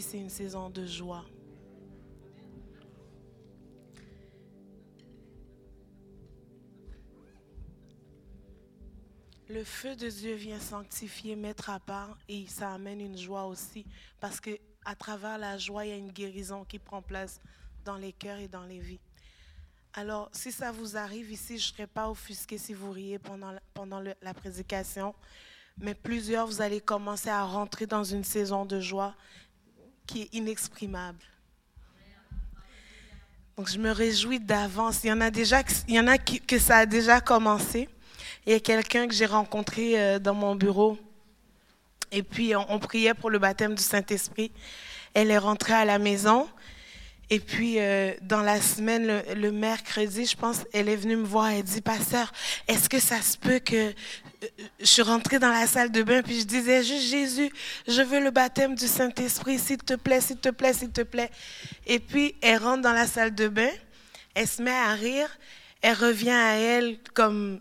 c'est une saison de joie. Le feu de Dieu vient sanctifier, mettre à part et ça amène une joie aussi parce que à travers la joie, il y a une guérison qui prend place dans les cœurs et dans les vies. Alors, si ça vous arrive ici, je ne serai pas offusqué si vous riez pendant, pendant la prédication, mais plusieurs, vous allez commencer à rentrer dans une saison de joie qui est inexprimable. Donc, je me réjouis d'avance. Il y en a déjà, il y en a qui, que ça a déjà commencé. Il y a quelqu'un que j'ai rencontré euh, dans mon bureau. Et puis, on, priait pour le baptême du Saint-Esprit. Elle est rentrée à la maison. Et puis, euh, dans la semaine, le, mercredi, je pense, elle est venue me voir. Elle dit, Pasteur, est-ce que ça se peut que je suis rentrée dans la salle de bain, puis je disais juste, Jésus, je veux le baptême du Saint-Esprit, s'il te plaît, s'il te plaît, s'il te plaît. Et puis, elle rentre dans la salle de bain, elle se met à rire, elle revient à elle comme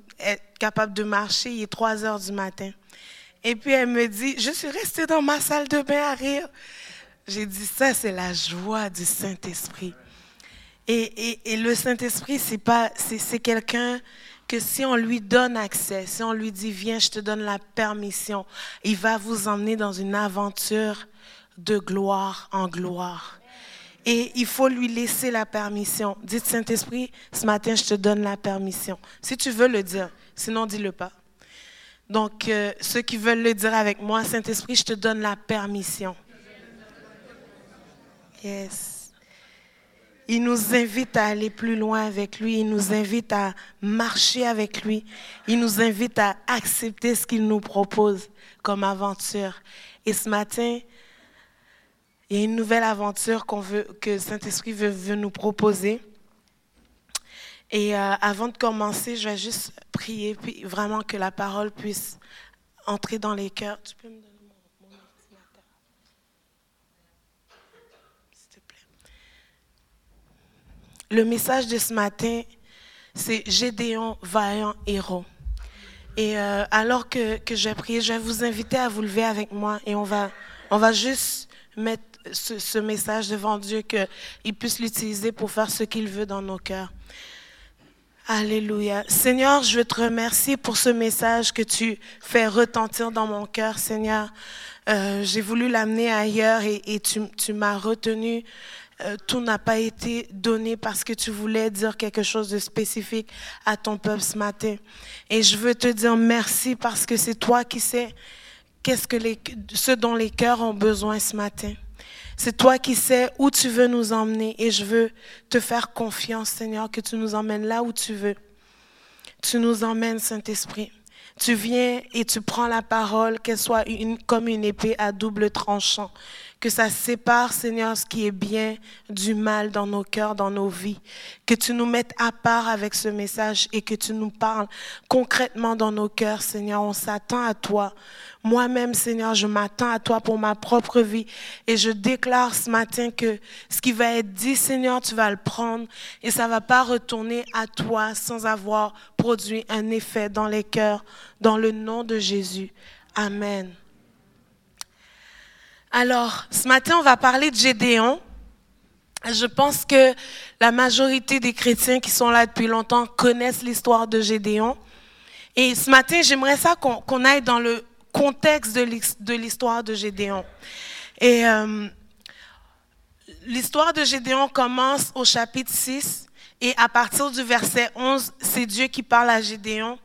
capable de marcher, il est 3 heures du matin. Et puis, elle me dit, je suis restée dans ma salle de bain à rire. J'ai dit ça, c'est la joie du Saint-Esprit. Et, et, le Saint-Esprit, c'est pas, c'est quelqu'un que si on lui donne accès, si on lui dit viens, je te donne la permission, il va vous emmener dans une aventure de gloire en gloire. Et il faut lui laisser la permission. Dites Saint-Esprit, ce matin, je te donne la permission. Si tu veux le dire, sinon dis-le pas. Donc, euh, ceux qui veulent le dire avec moi, Saint-Esprit, je te donne la permission. Yes. Il nous invite à aller plus loin avec lui. Il nous invite à marcher avec lui. Il nous invite à accepter ce qu'il nous propose comme aventure. Et ce matin, il y a une nouvelle aventure qu'on veut, que Saint-Esprit veut, nous proposer. Et euh, avant de commencer, je vais juste prier, puis vraiment que la parole puisse entrer dans les cœurs. Tu peux me Le message de ce matin, c'est Gédéon, vaillant héros. Et euh, alors que, que je vais prier, je vais vous inviter à vous lever avec moi et on va, on va juste mettre ce, message devant Dieu, qu'il puisse l'utiliser pour faire ce qu'il veut dans nos cœurs. Alléluia. Seigneur, je veux te remercier pour ce message que tu fais retentir dans mon cœur, Seigneur. Euh, J'ai voulu l'amener ailleurs et, et tu, tu m'as retenu euh, tout n'a pas été donné parce que tu voulais dire quelque chose de spécifique à ton peuple ce matin. Et je veux te dire merci parce que c'est toi qui sais qu'est-ce que les, ce dont les cœurs ont besoin ce matin. C'est toi qui sais où tu veux nous emmener et je veux te faire confiance, Seigneur, que tu nous emmènes là où tu veux. Tu nous emmènes, Saint-Esprit. Tu viens et tu prends la parole, qu'elle soit une, comme une épée à double tranchant que ça sépare, Seigneur, ce qui est bien du mal dans nos cœurs, dans nos vies. Que tu nous mettes à part avec ce message et que tu nous parles concrètement dans nos cœurs, Seigneur. On s'attend à toi. Moi-même, Seigneur, je m'attends à toi pour ma propre vie et je déclare ce matin que ce qui va être dit, Seigneur, tu vas le prendre et ça va pas retourner à toi sans avoir produit un effet dans les cœurs, dans le nom de Jésus. Amen. Alors, ce matin, on va parler de Gédéon. Je pense que la majorité des chrétiens qui sont là depuis longtemps connaissent l'histoire de Gédéon. Et ce matin, j'aimerais ça qu'on aille dans le contexte de l'histoire de Gédéon. Et euh, l'histoire de Gédéon commence au chapitre 6 et à partir du verset 11, c'est Dieu qui parle à Gédéon.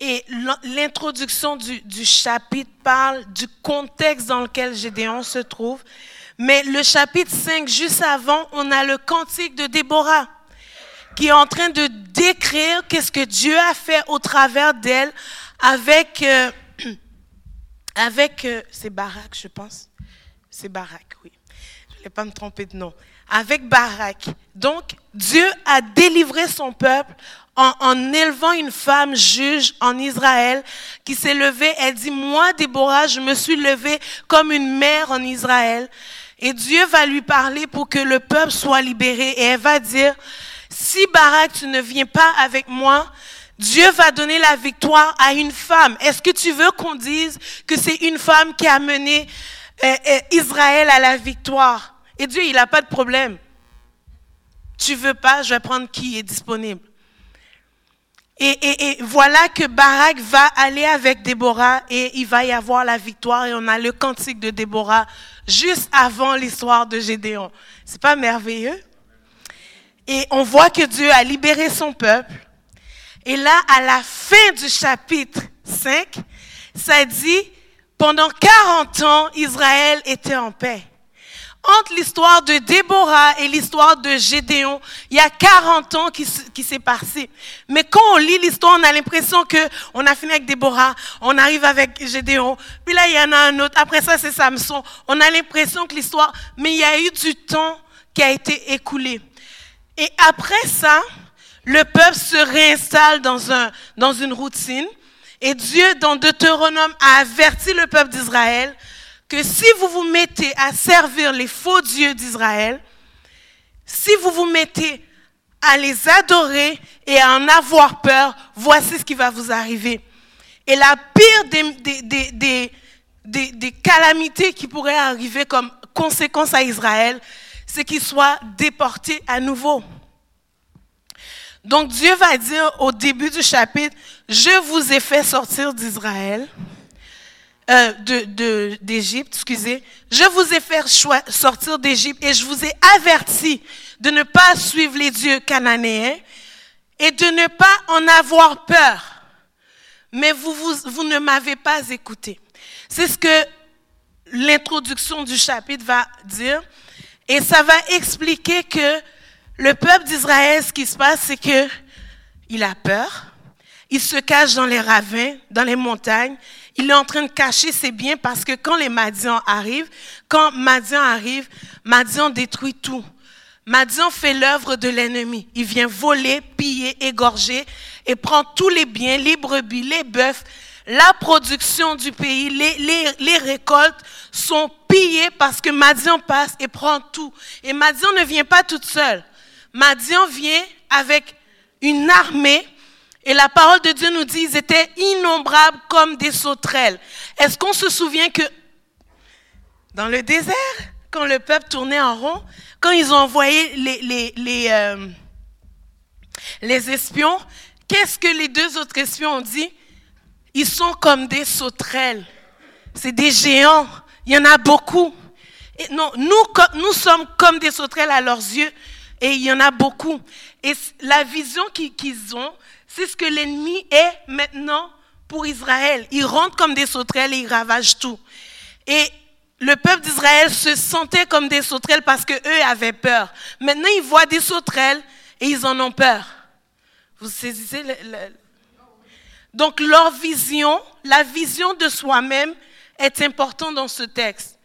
Et l'introduction du, chapitre parle du contexte dans lequel Gédéon se trouve. Mais le chapitre 5, juste avant, on a le cantique de Déborah qui est en train de décrire qu'est-ce que Dieu a fait au travers d'elle avec, euh, avec, euh, c'est Barak, je pense. C'est Barak, oui. Je ne vais pas me tromper de nom. Avec Barak. Donc, Dieu a délivré son peuple en, élevant une femme juge en Israël qui s'est levée. Elle dit, moi, Déborah, je me suis levée comme une mère en Israël. Et Dieu va lui parler pour que le peuple soit libéré. Et elle va dire, si Barak, tu ne viens pas avec moi, Dieu va donner la victoire à une femme. Est-ce que tu veux qu'on dise que c'est une femme qui a mené Israël à la victoire? Et Dieu, il n'a pas de problème. Tu veux pas, je vais prendre qui est disponible. Et, voilà que Barak va aller avec Déborah et il va y avoir la victoire et on a le cantique de Déborah juste avant l'histoire de Gédéon. C'est pas merveilleux? Et on voit que Dieu a libéré son peuple. Et là, à la fin du chapitre 5, ça dit, pendant 40 ans, Israël était en paix entre l'histoire de Déborah et l'histoire de Gédéon, il y a 40 ans qui, s'est passé. Mais quand on lit l'histoire, on a l'impression que on a fini avec Déborah, on arrive avec Gédéon, puis là il y en a un autre, après ça c'est Samson. On a l'impression que l'histoire, mais il y a eu du temps qui a été écoulé. Et après ça, le peuple se réinstalle dans, un, dans une routine. Et Dieu, dans Deutéronome, a averti le peuple d'Israël que si vous vous mettez à servir les faux dieux d'Israël, si vous vous mettez à les adorer et à en avoir peur, voici ce qui va vous arriver. Et la pire des, des, des, des calamités qui pourraient arriver comme conséquence à Israël, c'est qu'il soit déporté à nouveau. Donc Dieu va dire au début du chapitre, je vous ai fait sortir d'Israël euh, d'Égypte, excusez, je vous ai fait sortir d'Égypte et je vous ai averti de ne pas suivre les dieux cananéens et de ne pas en avoir peur. Mais vous, vous, vous ne m'avez pas écouté. C'est ce que l'introduction du chapitre va dire. Et ça va expliquer que le peuple d'Israël, ce qui se passe, c'est que il a peur. Il se cache dans les ravins, dans les montagnes il est en train de cacher ses biens parce que quand les Madians arrivent, quand Madian arrive, Madian détruit tout. Madian fait l'œuvre de l'ennemi. Il vient voler, piller, égorger et prend tous les biens, les brebis, les bœufs, la production du pays, les, les, les récoltes sont pillées parce que Madian passe et prend tout. Et Madian ne vient pas toute seule. Madian vient avec une armée et la parole de Dieu nous dit, ils étaient innombrables comme des sauterelles. Est-ce qu'on se souvient que dans le désert, quand le peuple tournait en rond, quand ils ont envoyé les, les, les, euh, les espions, qu'est-ce que les deux autres espions ont dit? Ils sont comme des sauterelles. C'est des géants. Il y en a beaucoup. Non, nous, nous sommes comme des sauterelles à leurs yeux. Et il y en a beaucoup. Et la vision qu'ils ont, c'est ce que l'ennemi est maintenant pour Israël. Il rentre comme des sauterelles et il ravage tout. Et le peuple d'Israël se sentait comme des sauterelles parce qu'eux avaient peur. Maintenant, ils voient des sauterelles et ils en ont peur. Vous saisissez le, Donc, leur vision, la vision de soi-même est importante dans ce texte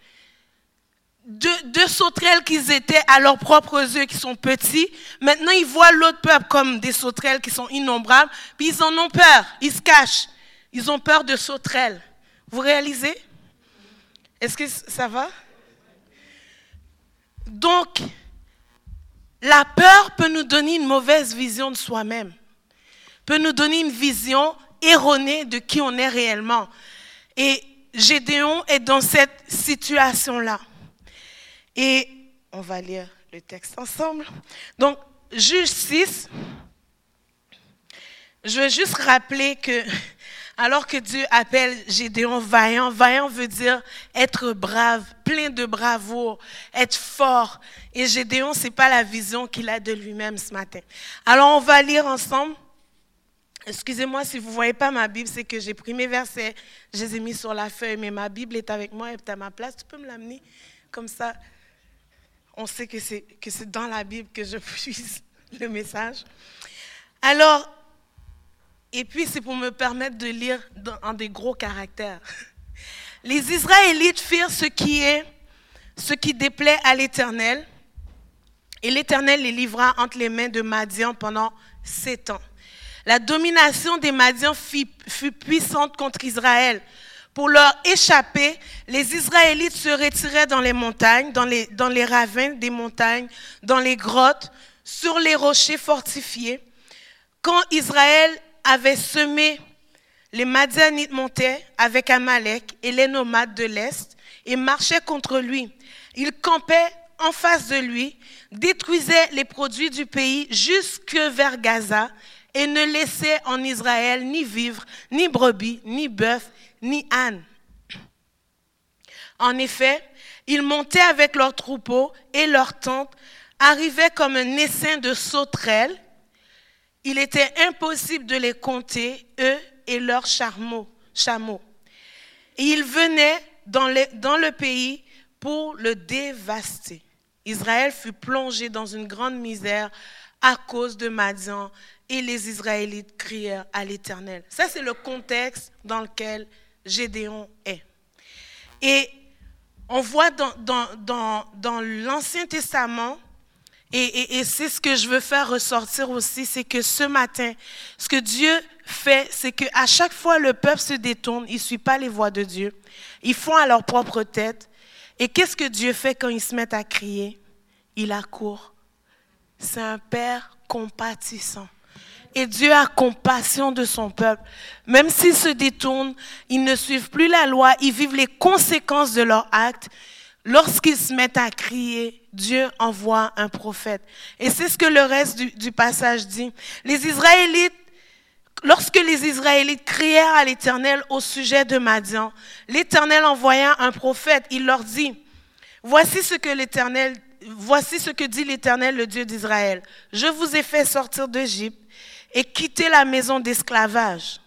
deux, sauterelles qu'ils étaient à leurs propres yeux, qui sont petits. Maintenant, ils voient l'autre peuple comme des sauterelles qui sont innombrables, puis ils en ont peur, ils se cachent. Ils ont peur de sauterelles. Vous réalisez? Est-ce que ça va? Donc, la peur peut nous donner une mauvaise vision de soi-même, peut nous donner une vision erronée de qui on est réellement. Et Gédéon est dans cette situation-là. Et on va lire le texte ensemble. Donc, Juge 6, je veux juste rappeler que alors que Dieu appelle Gédéon vaillant, vaillant veut dire être brave, plein de bravoure, être fort. Et Gédéon, c'est pas la vision qu'il a de lui-même ce matin. Alors on va lire ensemble. Excusez-moi si vous voyez pas ma Bible, c'est que j'ai pris mes versets, je les ai mis sur la feuille, mais ma Bible est avec moi, elle est à ma place. Tu peux me l'amener comme ça on sait que c'est, dans la Bible que je puise le message. Alors, et puis c'est pour me permettre de lire en des gros caractères. Les Israélites firent ce qui est, ce qui déplaît à l'Éternel, et l'Éternel les livra entre les mains de Madian pendant sept ans. La domination des Madians fut puissante contre Israël. Pour leur échapper, les Israélites se retiraient dans les montagnes, dans les, dans ravins des montagnes, dans les grottes, sur les rochers fortifiés. Quand Israël avait semé, les Madianites montaient avec Amalek et les nomades de l'Est. et marchaient contre lui. Ils campaient en face de lui, détruisaient les produits du pays jusque vers Gaza et ne laissaient en Israël ni vivre, ni brebis, ni bœuf, ni âne. En effet, ils montaient avec leurs troupeaux et leurs tentes, arrivaient comme un essaim de sauterelles. Il était impossible de les compter, eux et leurs chameaux. Et ils venaient dans, dans le pays pour le dévaster. Israël fut plongé dans une grande misère à cause de Madian et les Israélites crièrent à l'Éternel. Ça, c'est le contexte dans lequel Gédéon est. Et on voit dans, dans, dans, l'Ancien Testament, et, et c'est ce que je veux faire ressortir aussi, c'est que ce matin, ce que Dieu fait, c'est qu'à chaque fois le peuple se détourne, il ne suit pas les voies de Dieu, ils font à leur propre tête. Et qu'est-ce que Dieu fait quand ils se mettent à crier? Il accourt. C'est un Père compatissant. Et Dieu a compassion de son peuple. Même s'ils se détournent, ils ne suivent plus la loi, ils vivent les conséquences de leurs actes. Lorsqu'ils se mettent à crier, Dieu envoie un prophète. Et c'est ce que le reste du, passage dit. Les Israélites, lorsque les Israélites crièrent à l'Éternel au sujet de Madian, l'Éternel envoya un prophète. Il leur dit, voici ce que l'Éternel, voici ce que dit l'Éternel, le Dieu d'Israël. Je vous ai fait sortir d'Égypte et quitter la maison d'esclavage.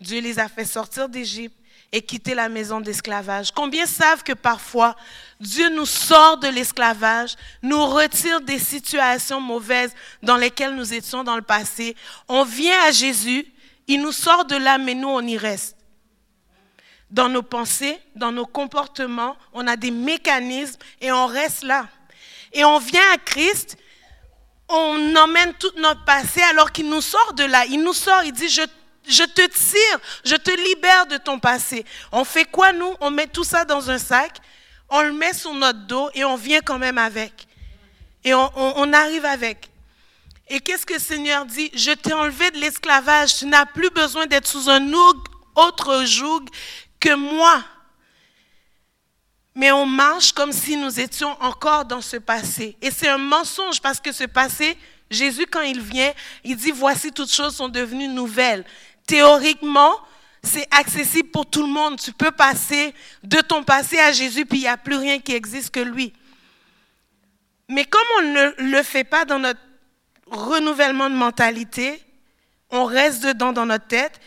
Dieu les a fait sortir d'Égypte et quitter la maison d'esclavage. Combien savent que parfois Dieu nous sort de l'esclavage, nous retire des situations mauvaises dans lesquelles nous étions dans le passé. On vient à Jésus, il nous sort de là, mais nous, on y reste. Dans nos pensées, dans nos comportements, on a des mécanismes et on reste là. Et on vient à Christ on emmène tout notre passé alors qu'il nous sort de là. Il nous sort, il dit, je, je te tire, je te libère de ton passé. On fait quoi nous? On met tout ça dans un sac, on le met sur notre dos et on vient quand même avec. Et on, on arrive avec. Et qu'est-ce que le Seigneur dit? Je t'ai enlevé de l'esclavage, tu n'as plus besoin d'être sous un autre joug que moi mais on marche comme si nous étions encore dans ce passé. Et c'est un mensonge parce que ce passé, Jésus, quand il vient, il dit, voici toutes choses sont devenues nouvelles. Théoriquement, c'est accessible pour tout le monde. Tu peux passer de ton passé à Jésus, puis il n'y a plus rien qui existe que lui. Mais comme on ne le fait pas dans notre renouvellement de mentalité, on reste dedans dans notre tête,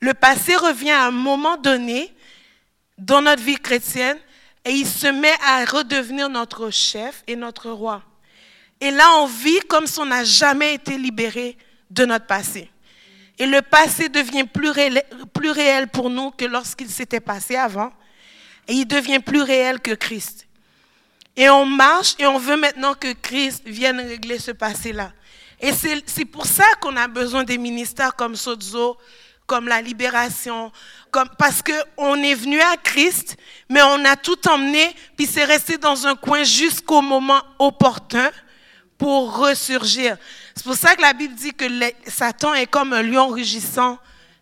le passé revient à un moment donné dans notre vie chrétienne et il se met à redevenir notre chef et notre roi. Et là, on vit comme si on n'a jamais été libéré de notre passé. Et le passé devient plus réel, plus réel pour nous que lorsqu'il s'était passé avant. Et il devient plus réel que Christ. Et on marche et on veut maintenant que Christ vienne régler ce passé-là. Et c'est pour ça qu'on a besoin des ministères comme Sozo, comme la libération, comme, parce qu'on est venu à Christ, mais on a tout emmené, puis c'est resté dans un coin jusqu'au moment opportun pour ressurgir. C'est pour ça que la Bible dit que Satan est comme un lion rugissant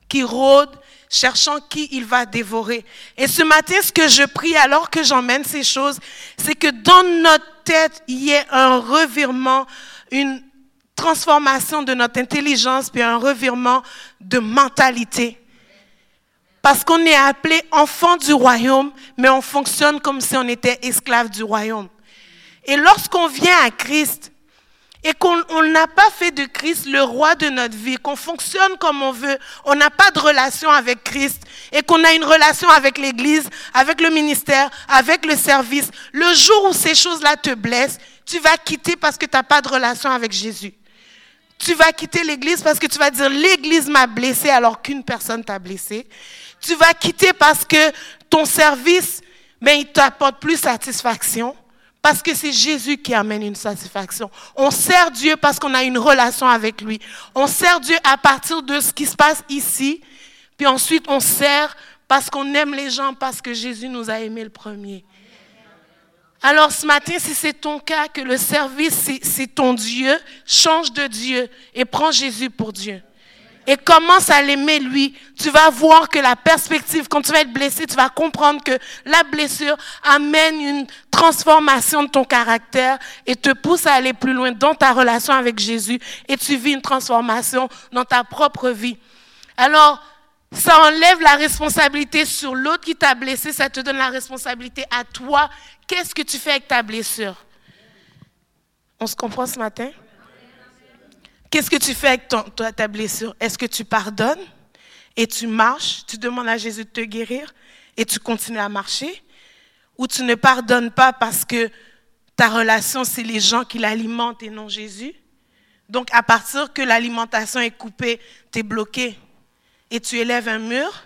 qui rôde, cherchant qui il va dévorer. Et ce matin, ce que je prie alors que j'emmène ces choses, c'est que dans notre tête, il y ait un revirement, une transformation de notre intelligence, puis un revirement de mentalité. Parce qu'on est appelé enfant du royaume, mais on fonctionne comme si on était esclave du royaume. Et lorsqu'on vient à Christ et qu'on n'a pas fait de Christ le roi de notre vie, qu'on fonctionne comme on veut, on n'a pas de relation avec Christ et qu'on a une relation avec l'Église, avec le ministère, avec le service, le jour où ces choses-là te blessent, tu vas quitter parce que tu n'as pas de relation avec Jésus. Tu vas quitter l'église parce que tu vas dire l'église m'a blessé alors qu'une personne t'a blessé. Tu vas quitter parce que ton service, mais il t'apporte plus satisfaction. Parce que c'est Jésus qui amène une satisfaction. On sert Dieu parce qu'on a une relation avec lui. On sert Dieu à partir de ce qui se passe ici. Puis ensuite, on sert parce qu'on aime les gens, parce que Jésus nous a aimés le premier. Alors ce matin, si c'est ton cas, que le service, c'est ton Dieu, change de Dieu et prends Jésus pour Dieu. Et commence à l'aimer lui, tu vas voir que la perspective, quand tu vas être blessé, tu vas comprendre que la blessure amène une transformation de ton caractère et te pousse à aller plus loin dans ta relation avec Jésus et tu vis une transformation dans ta propre vie. Alors, ça enlève la responsabilité sur l'autre qui t'a blessé, ça te donne la responsabilité à toi. Qu'est-ce que tu fais avec ta blessure? On se comprend ce matin? Qu'est-ce que tu fais avec ta blessure? Est-ce que tu pardonnes? Et tu marches, tu demandes à Jésus de te guérir? Et tu continues à marcher? Ou tu ne pardonnes pas parce que ta relation, c'est les gens qui l'alimentent et non Jésus? Donc, à partir que l'alimentation est coupée, tu es bloqué et tu élèves un mur,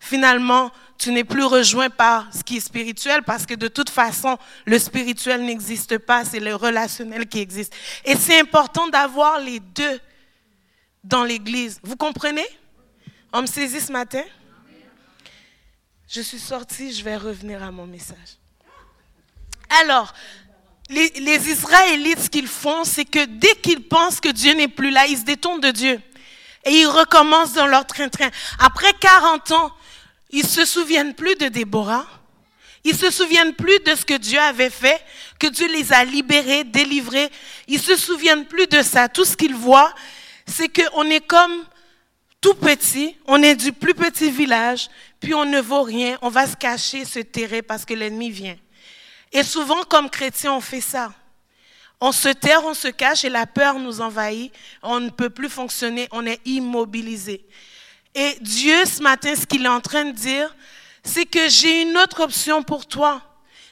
finalement, tu n'es plus rejoint par ce qui est spirituel parce que de toute façon, le spirituel n'existe pas, c'est le relationnel qui existe. Et c'est important d'avoir les deux dans l'Église. Vous comprenez? On me saisit ce matin? Je suis sortie, je vais revenir à mon message. Alors, les, les Israélites, ce qu'ils font, c'est que dès qu'ils pensent que Dieu n'est plus là, ils se détournent de Dieu. Et ils recommencent dans leur train-train. Après 40 ans, ils se souviennent plus de Déborah. Ils se souviennent plus de ce que Dieu avait fait, que Dieu les a libérés, délivrés. Ils se souviennent plus de ça. Tout ce qu'ils voient, c'est qu'on est comme tout petit, on est du plus petit village, puis on ne vaut rien, on va se cacher, se terrer parce que l'ennemi vient. Et souvent, comme chrétiens, on fait ça. On se terre, on se cache et la peur nous envahit. On ne peut plus fonctionner, on est immobilisé. Et Dieu, ce matin, ce qu'il est en train de dire, c'est que j'ai une autre option pour toi.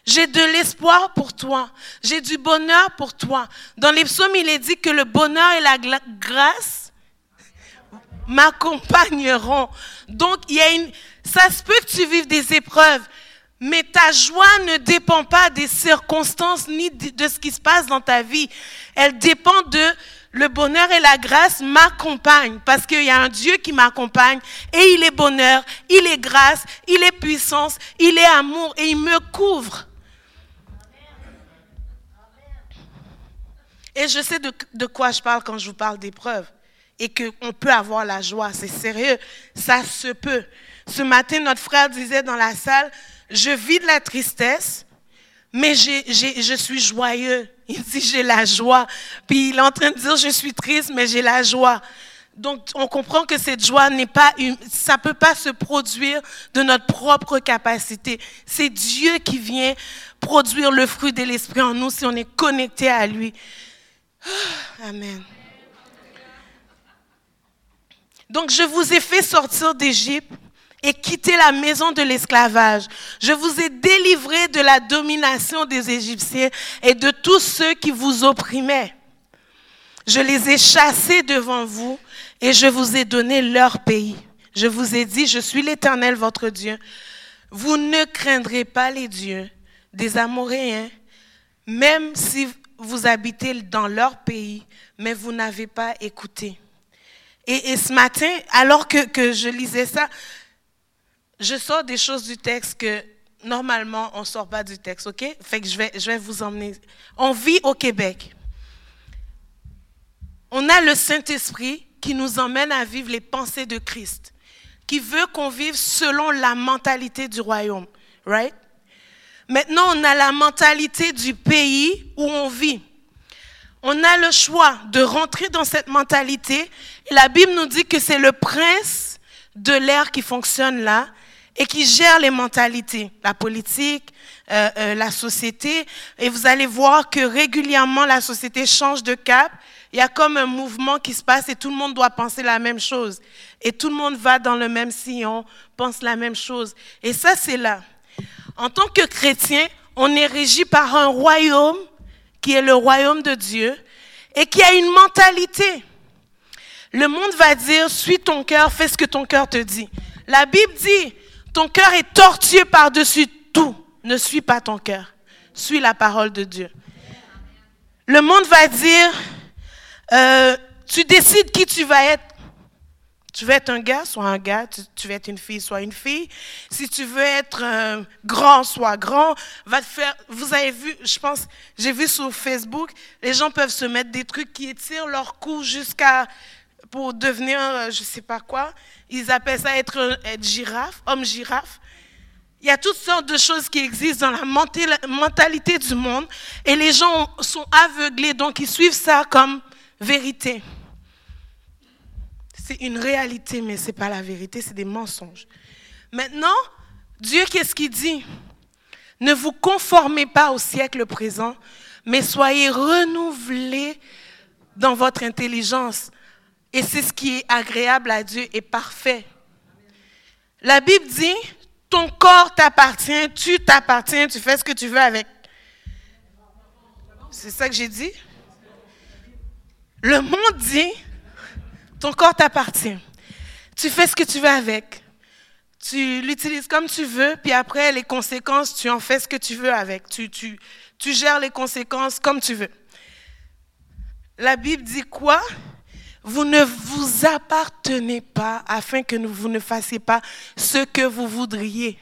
J'ai de l'espoir pour toi. J'ai du bonheur pour toi. Dans les psaumes, il est dit que le bonheur et la grâce m'accompagneront. Donc, il y a une, ça se peut que tu vives des épreuves, mais ta joie ne dépend pas des circonstances ni de ce qui se passe dans ta vie. Elle dépend de le bonheur et la grâce m'accompagnent parce qu'il y a un Dieu qui m'accompagne et il est bonheur, il est grâce, il est puissance, il est amour et il me couvre. Et je sais de, quoi je parle quand je vous parle d'épreuves et qu'on peut avoir la joie. C'est sérieux, ça se peut. Ce matin, notre frère disait dans la salle, je vis de la tristesse, mais je suis joyeux. Il dit, j'ai la joie. Puis il est en train de dire, je suis triste, mais j'ai la joie. Donc, on comprend que cette joie n'est pas, ça peut pas se produire de notre propre capacité. C'est Dieu qui vient produire le fruit de l'esprit en nous si on est connecté à lui. Ah, amen. Donc, je vous ai fait sortir d'Égypte et quitter la maison de l'esclavage. Je vous ai délivré de la domination des Égyptiens et de tous ceux qui vous opprimaient. Je les ai chassés devant vous et je vous ai donné leur pays. Je vous ai dit, je suis l'Éternel, votre Dieu. Vous ne craindrez pas les dieux des Amoréens, même si vous habitez dans leur pays, mais vous n'avez pas écouté. Et, ce matin, alors que je lisais ça, je sors des choses du texte que normalement on ne sort pas du texte, ok? Fait que je vais, je vais vous emmener. On vit au Québec. On a le Saint-Esprit qui nous emmène à vivre les pensées de Christ, qui veut qu'on vive selon la mentalité du royaume, right? Maintenant, on a la mentalité du pays où on vit. On a le choix de rentrer dans cette mentalité. La Bible nous dit que c'est le prince de l'air qui fonctionne là et qui gère les mentalités, la politique, euh, euh, la société. Et vous allez voir que régulièrement, la société change de cap. Il y a comme un mouvement qui se passe et tout le monde doit penser la même chose. Et tout le monde va dans le même sillon, pense la même chose. Et ça, c'est là. En tant que chrétien, on est régi par un royaume qui est le royaume de Dieu et qui a une mentalité. Le monde va dire, suis ton cœur, fais ce que ton cœur te dit. La Bible dit, ton cœur est tortueux par-dessus tout. Ne suis pas ton cœur. Suis la parole de Dieu. Le monde va dire, euh, tu décides qui tu vas être. Tu veux être un gars, sois un gars. Tu, veux être une fille, sois une fille. Si tu veux être grand, sois grand. Va te faire. Vous avez vu, je pense, j'ai vu sur Facebook, les gens peuvent se mettre des trucs qui étirent leur cou jusqu'à pour devenir, euh, je ne sais pas quoi. Ils appellent ça être, être girafe, homme girafe. Il y a toutes sortes de choses qui existent dans la mentalité du monde et les gens sont aveuglés, donc ils suivent ça comme vérité. C'est une réalité, mais ce n'est pas la vérité, c'est des mensonges. Maintenant, Dieu, qu'est-ce qu'il dit? Ne vous conformez pas au siècle présent, mais soyez renouvelés dans votre intelligence. Et c'est ce qui est agréable à Dieu et parfait. La Bible dit, ton corps t'appartient, tu t'appartiens, tu fais ce que tu veux avec. C'est ça que j'ai dit? Le monde dit, ton corps t'appartient. Tu fais ce que tu veux avec. Tu l'utilises comme tu veux, puis après, les conséquences, tu en fais ce que tu veux avec. Tu, tu, tu gères les conséquences comme tu veux. La Bible dit quoi? Vous ne vous appartenez pas afin que vous ne fassiez pas ce que vous voudriez.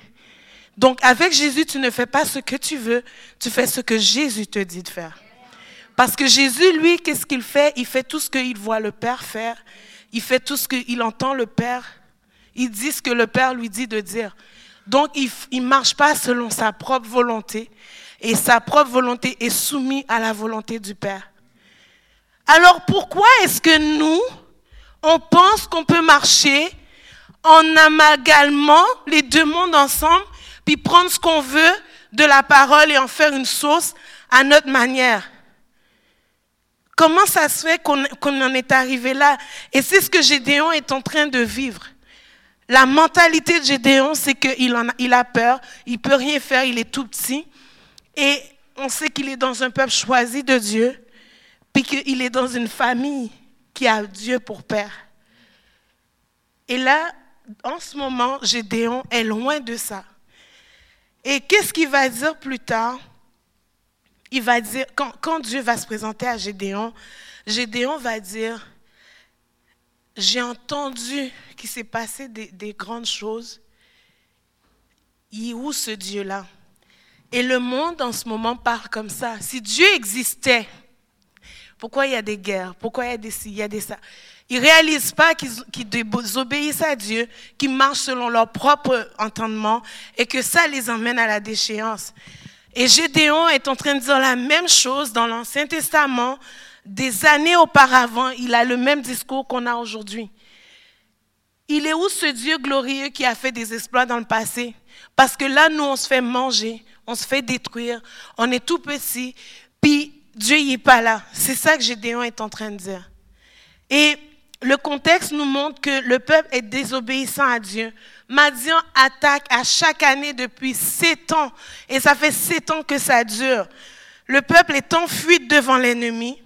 Donc avec Jésus, tu ne fais pas ce que tu veux, tu fais ce que Jésus te dit de faire. Parce que Jésus, lui, qu'est-ce qu'il fait? Il fait tout ce qu'il voit le Père faire. Il fait tout ce qu'il entend le Père. Il dit ce que le Père lui dit de dire. Donc il ne marche pas selon sa propre volonté. Et sa propre volonté est soumise à la volonté du Père. Alors pourquoi est-ce que nous, on pense qu'on peut marcher en amalgamant les deux mondes ensemble, puis prendre ce qu'on veut de la parole et en faire une sauce à notre manière? Comment ça se fait qu'on en est arrivé là? Et c'est ce que Gédéon est en train de vivre. La mentalité de Gédéon, c'est qu'il a, a peur, il peut rien faire, il est tout petit. Et on sait qu'il est dans un peuple choisi de Dieu puis qu'il est dans une famille qui a Dieu pour père. Et là, en ce moment, Gédéon est loin de ça. Et qu'est-ce qu'il va dire plus tard? Il va dire, quand, Dieu va se présenter à Gédéon, Gédéon va dire, j'ai entendu qu'il s'est passé des, des, grandes choses. Il est où ce Dieu-là? Et le monde en ce moment parle comme ça. Si Dieu existait, pourquoi il y a des guerres? Pourquoi il y a des ci, il y a des ça? Ils ne réalisent pas qu'ils obéissent à Dieu, qu'ils marchent selon leur propre entendement et que ça les emmène à la déchéance. Et Gédéon est en train de dire la même chose dans l'Ancien Testament. Des années auparavant, il a le même discours qu'on a aujourd'hui. Il est où ce Dieu glorieux qui a fait des exploits dans le passé? Parce que là, nous, on se fait manger, on se fait détruire, on est tout petit. Puis Dieu n'est pas là. C'est ça que Gédéon est en train de dire. Et le contexte nous montre que le peuple est désobéissant à Dieu. Madian attaque à chaque année depuis sept ans. Et ça fait sept ans que ça dure. Le peuple est en fuite devant l'ennemi.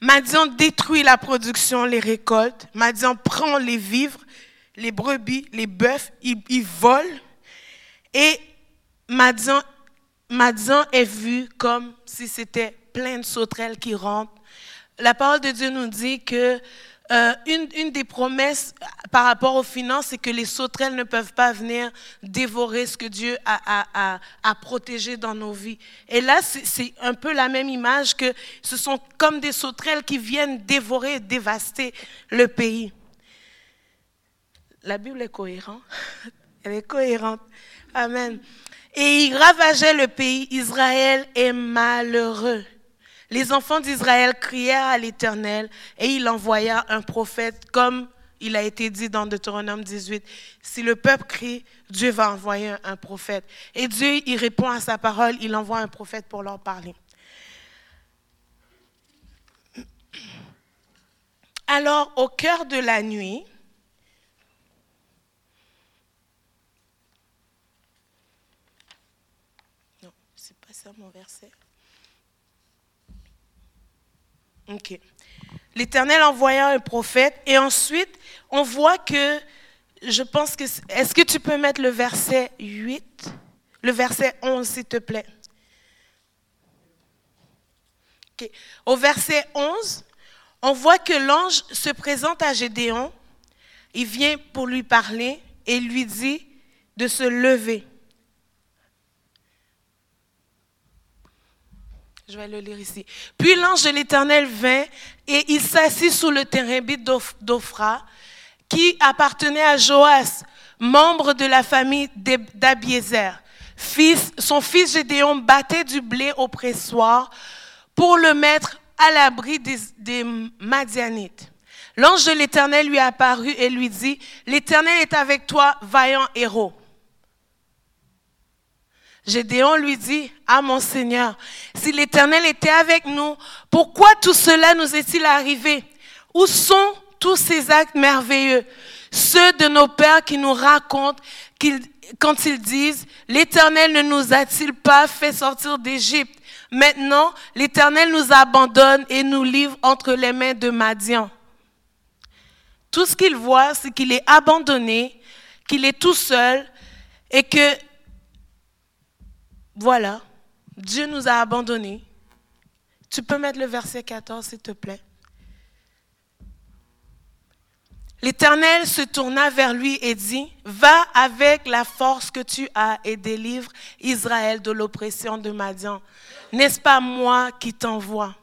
Madian détruit la production, les récoltes. Madian prend les vivres, les brebis, les bœufs, il, il vole. Et Madian Madian est vu comme si c'était plein de sauterelles qui rentrent. La parole de Dieu nous dit que euh, une, des promesses par rapport aux finances, c'est que les sauterelles ne peuvent pas venir dévorer ce que Dieu a, a protégé dans nos vies. Et là, c'est un peu la même image que ce sont comme des sauterelles qui viennent dévorer et dévaster le pays. La Bible est cohérente. Elle est cohérente. Amen. Et il ravageait le pays. Israël est malheureux. Les enfants d'Israël crièrent à l'Éternel et il envoya un prophète comme il a été dit dans Deutéronome 18. Si le peuple crie, Dieu va envoyer un prophète. Et Dieu, il répond à sa parole, il envoie un prophète pour leur parler. Alors, au cœur de la nuit, verset. Ok. L'Éternel envoya un prophète et ensuite on voit que, je pense que, est-ce que tu peux mettre le verset 8, le verset 11 s'il te plaît. Au verset 11, on voit que l'ange se présente à Gédéon, il vient pour lui parler et lui dit de se lever. Je vais le lire ici. Puis l'ange de l'Éternel vint et il s'assit sous le térébite d'Ophra qui appartenait à Joas, membre de la famille d'Abiézer. Fils, son fils Gédéon battait du blé au pressoir pour le mettre à l'abri des, des Madianites. L'ange de l'Éternel lui apparut et lui dit, l'Éternel est avec toi, vaillant héros. Gédéon lui dit, Ah mon Seigneur, si l'Éternel était avec nous, pourquoi tout cela nous est-il arrivé? Où sont tous ces actes merveilleux? Ceux de nos pères qui nous racontent quand ils disent, l'Éternel ne nous a-t-il pas fait sortir d'Égypte? Maintenant, l'Éternel nous abandonne et nous livre entre les mains de Madian. Tout ce qu'il voit, c'est qu'il est abandonné, qu'il est tout seul et que voilà, Dieu nous a abandonnés. Tu peux mettre le verset 14, s'il te plaît. L'Éternel se tourna vers lui et dit, Va avec la force que tu as et délivre Israël de l'oppression de Madian. N'est-ce pas moi qui t'envoie?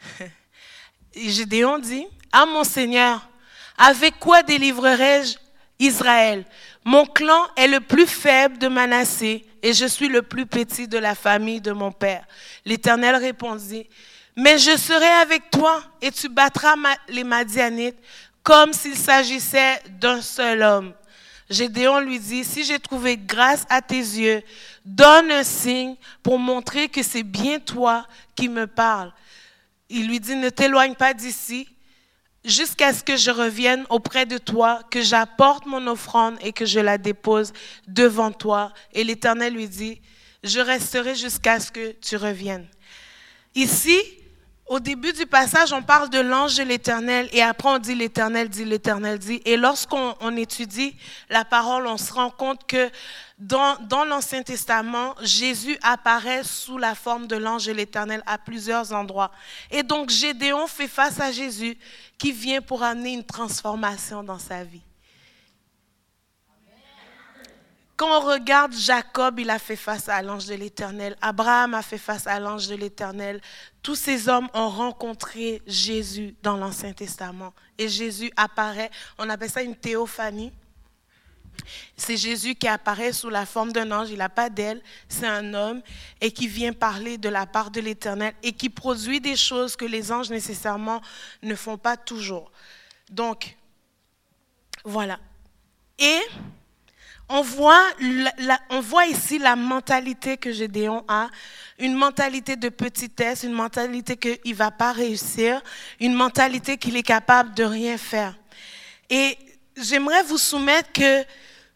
Gédéon dit, Ah mon Seigneur, avec quoi délivrerai-je Israël? Mon clan est le plus faible de Manassé et je suis le plus petit de la famille de mon père. L'Éternel répondit, mais je serai avec toi et tu battras les Madianites comme s'il s'agissait d'un seul homme. Gédéon lui dit, si j'ai trouvé grâce à tes yeux, donne un signe pour montrer que c'est bien toi qui me parles. Il lui dit, ne t'éloigne pas d'ici, jusqu'à ce que je revienne auprès de toi, que j'apporte mon offrande et que je la dépose devant toi. Et l'Éternel lui dit, je resterai jusqu'à ce que tu reviennes. Ici, au début du passage, on parle de l'ange de l'Éternel et après on dit l'Éternel dit, l'Éternel dit. Et lorsqu'on étudie la parole, on se rend compte que dans, dans l'Ancien Testament, Jésus apparaît sous la forme de l'ange de l'Éternel à plusieurs endroits. Et donc Gédéon fait face à Jésus qui vient pour amener une transformation dans sa vie. Quand on regarde Jacob, il a fait face à l'ange de l'Éternel. Abraham a fait face à l'ange de l'Éternel. Tous ces hommes ont rencontré Jésus dans l'Ancien Testament. Et Jésus apparaît, on appelle ça une théophanie. C'est Jésus qui apparaît sous la forme d'un ange, il n'a pas d'aile, c'est un homme et qui vient parler de la part de l'Éternel et qui produit des choses que les anges nécessairement ne font pas toujours. Donc, voilà. Et on voit, on voit ici la mentalité que Gédéon a, une mentalité de petitesse, une mentalité qu'il ne va pas réussir, une mentalité qu'il est capable de rien faire. Et j'aimerais vous soumettre que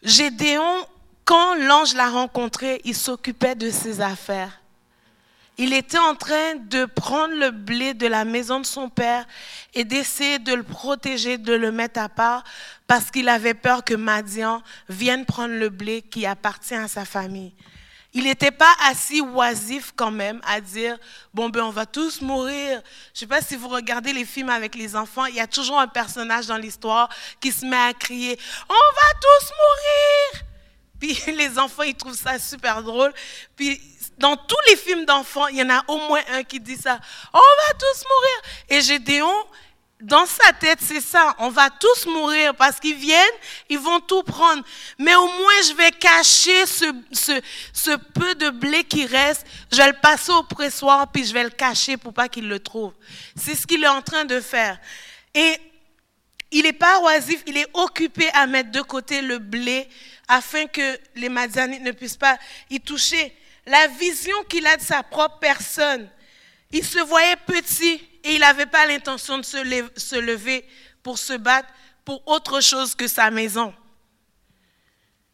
Gédéon, quand l'ange l'a rencontré, il s'occupait de ses affaires. Il était en train de prendre le blé de la maison de son père et d'essayer de le protéger, de le mettre à part, parce qu'il avait peur que Madian vienne prendre le blé qui appartient à sa famille. Il n'était pas assis oisif quand même à dire, bon ben on va tous mourir. Je ne sais pas si vous regardez les films avec les enfants, il y a toujours un personnage dans l'histoire qui se met à crier, on va tous mourir. Puis les enfants, ils trouvent ça super drôle. Puis dans tous les films d'enfants, il y en a au moins un qui dit ça. On va tous mourir. Et Gédéon, dans sa tête, c'est ça. On va tous mourir parce qu'ils viennent, ils vont tout prendre. Mais au moins, je vais cacher ce, peu de blé qui reste. Je vais le passer au pressoir, puis je vais le cacher pour pas qu'il le trouve. C'est ce qu'il est en train de faire. Et il n'est pas oisif, il est occupé à mettre de côté le blé afin que les Madianites ne puissent pas y toucher la vision qu'il a de sa propre personne. Il se voyait petit et il n'avait pas l'intention de se lever pour se battre pour autre chose que sa maison.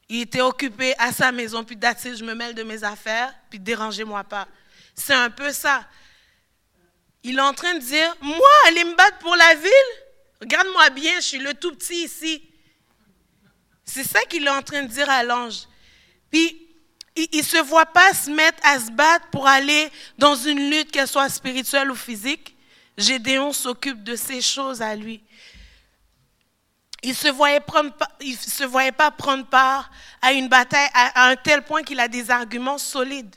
Il était occupé à sa maison, puis d'attitude, je me mêle de mes affaires, puis dérangez-moi pas. C'est un peu ça. Il est en train de dire, moi, aller me battre pour la ville, regarde-moi bien, je suis le tout petit ici. C'est ça qu'il est en train de dire à l'ange. Puis il ne se voit pas se mettre à se battre pour aller dans une lutte, qu'elle soit spirituelle ou physique. Gédéon s'occupe de ces choses à lui. il ne se, voyait se voyait pas prendre part à une bataille à, un tel point qu'il a des arguments solides.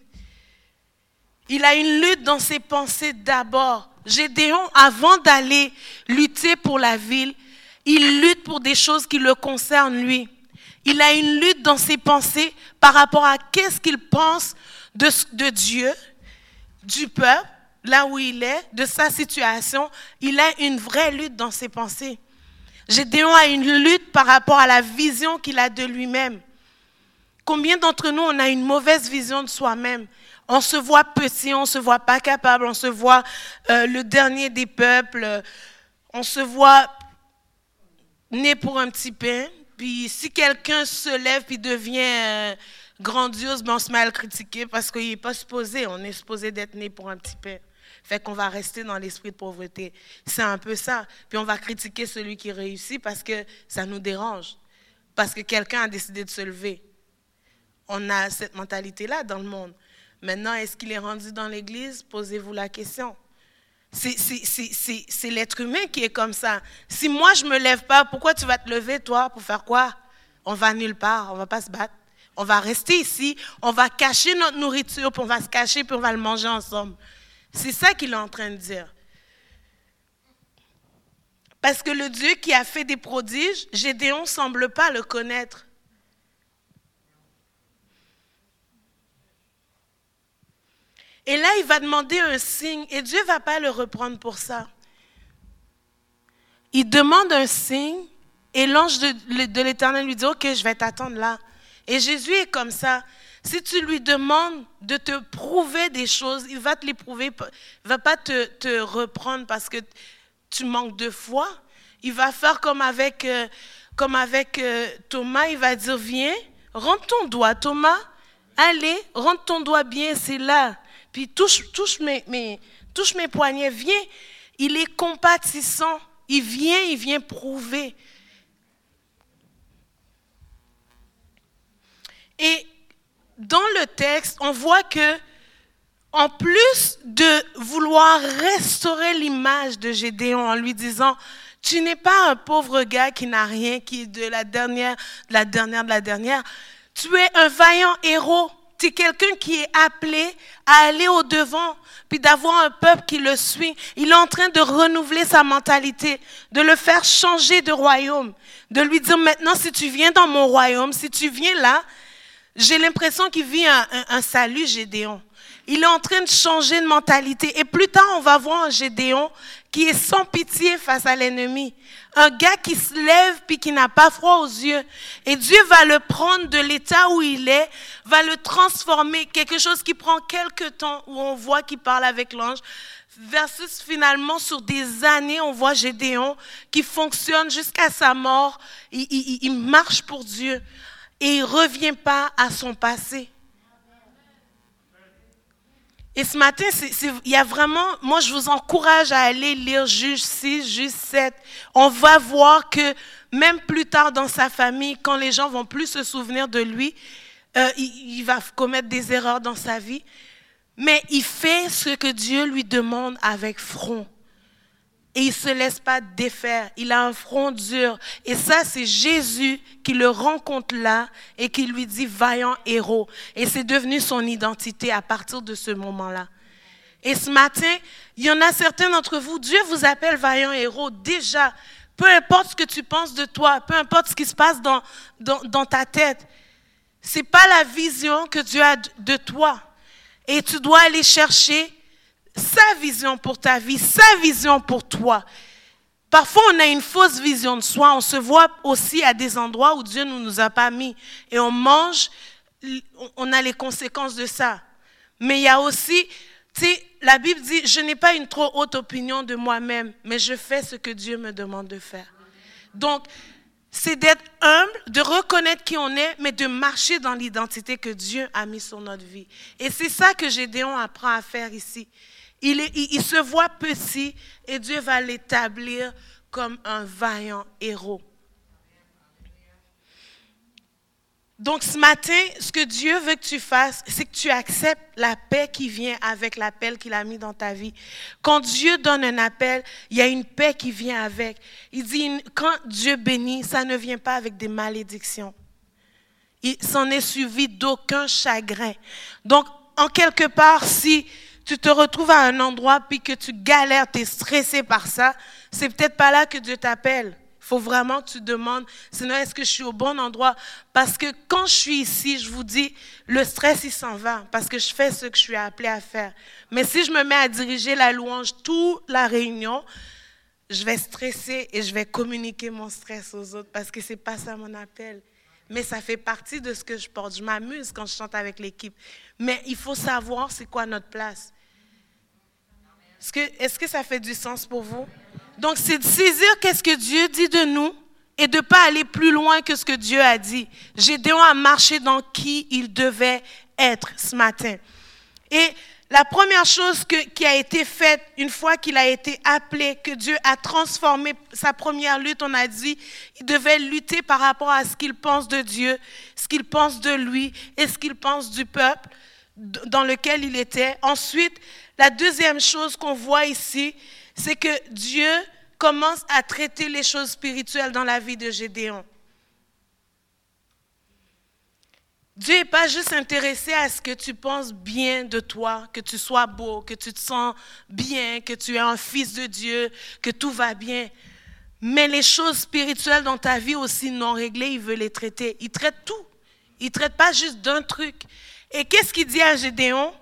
Il a une lutte dans ses pensées d'abord. Gédéon, avant d'aller lutter pour la ville, il lutte pour des choses qui le concernent lui. Il a une lutte dans ses pensées par rapport à qu'est-ce qu'il pense de, Dieu, du peuple, là où il est, de sa situation. Il a une vraie lutte dans ses pensées. Gédéon a une lutte par rapport à la vision qu'il a de lui-même. Combien d'entre nous, on a une mauvaise vision de soi-même? On se voit petit, on se voit pas capable, on se voit euh, le dernier des peuples, on se voit né pour un petit pain. Puis si quelqu'un se lève et devient euh, grandiose, ben on se met à le critiquer parce qu'il n'est pas supposé. On est supposé d'être né pour un petit pain. Fait qu'on va rester dans l'esprit de pauvreté. C'est un peu ça. Puis on va critiquer celui qui réussit parce que ça nous dérange. Parce que quelqu'un a décidé de se lever. On a cette mentalité-là dans le monde. Maintenant, est-ce qu'il est rendu dans l'Église? Posez-vous la question. C'est l'être humain qui est comme ça. Si moi, je ne me lève pas, pourquoi tu vas te lever, toi, pour faire quoi? On va nulle part, on ne va pas se battre. On va rester ici, on va cacher notre nourriture, puis on va se cacher, puis on va le manger ensemble. C'est ça qu'il est en train de dire. Parce que le Dieu qui a fait des prodiges, Gédéon ne semble pas le connaître. Et là, il va demander un signe et Dieu ne va pas le reprendre pour ça. Il demande un signe et l'ange de, l'Éternel lui dit, OK, je vais t'attendre là. Et Jésus est comme ça. Si tu lui demandes de te prouver des choses, il va te les prouver. Il ne va pas te, reprendre parce que tu manques de foi. Il va faire comme avec, euh, comme avec euh, Thomas. Il va dire, viens, rentre ton doigt, Thomas. Allez, rentre ton doigt bien, c'est là. Puis touche, mes poignets, viens. Il est compatissant. Il vient, il vient prouver. Et dans le texte, on voit que, en plus de vouloir restaurer l'image de Gédéon en lui disant, tu n'es pas un pauvre gars qui n'a rien, qui est de la dernière, de la dernière, de la dernière. Tu es un vaillant héros. Es quelqu'un qui est appelé à aller au devant, puis d'avoir un peuple qui le suit. Il est en train de renouveler sa mentalité, de le faire changer de royaume, de lui dire maintenant si tu viens dans mon royaume, si tu viens là, j'ai l'impression qu'il vit un, salut, Gédéon. Il est en train de changer de mentalité. Et plus tard, on va voir un Gédéon qui est sans pitié face à l'ennemi. Un gars qui se lève puis qui n'a pas froid aux yeux. Et Dieu va le prendre de l'état où il est, va le transformer. Quelque chose qui prend quelques temps, où on voit qu'il parle avec l'ange. Versus finalement, sur des années, on voit Gédéon qui fonctionne jusqu'à sa mort. Il, il marche pour Dieu et il revient pas à son passé. Et ce matin, il y a vraiment, moi je vous encourage à aller lire Juge 6, Juge 7. On va voir que même plus tard dans sa famille, quand les gens vont plus se souvenir de lui, euh, il, il va commettre des erreurs dans sa vie. Mais il fait ce que Dieu lui demande avec front. Et il ne se laisse pas défaire. Il a un front dur. Et ça, c'est Jésus qui le rencontre là et qui lui dit vaillant héros. Et c'est devenu son identité à partir de ce moment-là. Et ce matin, il y en a certains d'entre vous, Dieu vous appelle vaillant héros déjà. Peu importe ce que tu penses de toi, peu importe ce qui se passe dans, dans, dans ta tête. Ce n'est pas la vision que Dieu a de toi. Et tu dois aller chercher sa vision pour ta vie, sa vision pour toi. Parfois, on a une fausse vision de soi. On se voit aussi à des endroits où Dieu ne nous a pas mis. Et on mange, on a les conséquences de ça. Mais il y a aussi, tu sais, la Bible dit, je n'ai pas une trop haute opinion de moi-même, mais je fais ce que Dieu me demande de faire. Donc, c'est d'être humble, de reconnaître qui on est, mais de marcher dans l'identité que Dieu a mis sur notre vie. Et c'est ça que Gédéon apprend à faire ici. Il, se voit petit et Dieu va l'établir comme un vaillant héros. Donc ce matin, ce que Dieu veut que tu fasses, c'est que tu acceptes la paix qui vient avec l'appel qu'il a mis dans ta vie. Quand Dieu donne un appel, il y a une paix qui vient avec. Il dit, quand Dieu bénit, ça ne vient pas avec des malédictions. Il s'en est suivi d'aucun chagrin. Donc, en quelque part, si tu te retrouves à un endroit puis que tu galères, tu es stressé par ça, c'est peut-être pas là que Dieu t'appelle faut vraiment que tu demandes, sinon est-ce que je suis au bon endroit? Parce que quand je suis ici, je vous dis, le stress, il s'en va, parce que je fais ce que je suis appelé à faire. Mais si je me mets à diriger la louange toute la réunion, je vais stresser et je vais communiquer mon stress aux autres, parce que c'est pas ça mon appel. Mais ça fait partie de ce que je porte. Je m'amuse quand je chante avec l'équipe. Mais il faut savoir c'est quoi notre place. Est-ce que, ça fait du sens pour vous? Donc, c'est de saisir qu'est-ce que Dieu dit de nous et de ne pas aller plus loin que ce que Dieu a dit. Gédéon a marché dans qui il devait être ce matin. Et la première chose qui a été faite une fois qu'il a été appelé, que Dieu a transformé sa première lutte, on a dit, il devait lutter par rapport à ce qu'il pense de Dieu, ce qu'il pense de lui et ce qu'il pense du peuple dans lequel il était. Ensuite, la deuxième chose qu'on voit ici, c'est que Dieu commence à traiter les choses spirituelles dans la vie de Gédéon. Dieu n'est pas juste intéressé à ce que tu penses bien de toi, que tu sois beau, que tu te sens bien, que tu es un fils de Dieu, que tout va bien. Mais les choses spirituelles dans ta vie aussi non réglées, il veut les traiter. Il traite tout. Il traite pas juste d'un truc. Et qu'est-ce qu'il dit à Gédéon?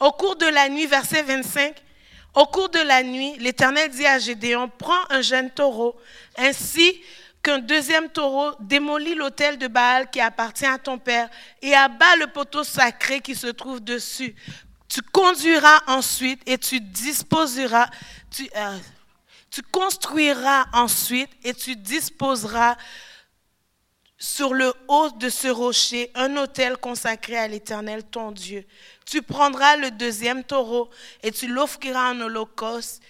Au cours de la nuit, verset 25, au cours de la nuit, l'Éternel dit à Gédéon, prends un jeune taureau, ainsi qu'un deuxième taureau démolit l'autel de Baal qui appartient à ton père et abat le poteau sacré qui se trouve dessus. Tu conduiras ensuite et tu disposeras, euh, tu construiras ensuite et tu disposeras sur le haut de ce rocher un autel consacré à l'Éternel, ton Dieu. Tu prendras le deuxième taureau et tu l'offriras en holocauste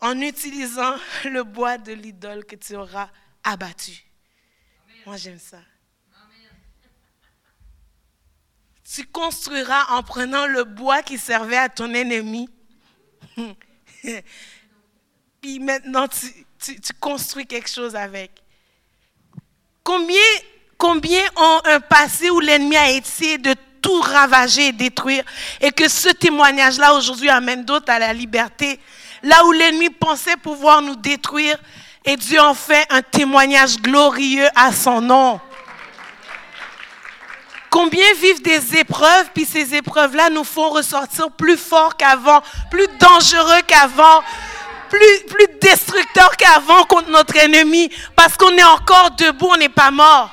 en utilisant le bois de l'idole que tu auras abattu. Moi, j'aime ça. Tu construiras en prenant le bois qui servait à ton ennemi. Puis maintenant, tu, construis quelque chose avec. Combien, combien ont un passé où l'ennemi a essayé de tout ravager et détruire et que ce témoignage-là aujourd'hui amène d'autres à la liberté? Là où l'ennemi pensait pouvoir nous détruire et Dieu en fait un témoignage glorieux à son nom. Combien vivent des épreuves, puis ces épreuves-là nous font ressortir plus forts qu'avant, plus dangereux qu'avant, plus, plus destructeur qu'avant contre notre ennemi, parce qu'on est encore debout, on n'est pas mort.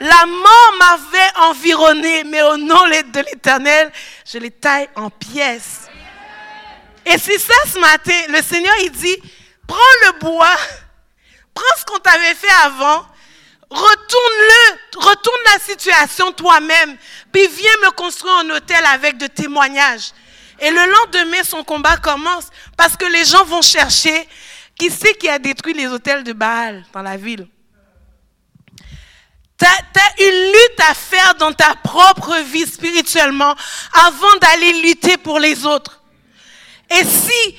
La mort m'avait environné, mais au nom de l'Éternel, je les taille en pièces. Et c'est ça ce matin, le Seigneur, il dit, prends le bois, prends ce qu'on t'avait fait avant, retourne-le, retourne la situation toi-même, puis viens me construire un hôtel avec de témoignages. Et le lendemain, son combat commence parce que les gens vont chercher qui c'est qui a détruit les hôtels de Baal dans la ville. Tu as, une lutte à faire dans ta propre vie spirituellement avant d'aller lutter pour les autres. Et si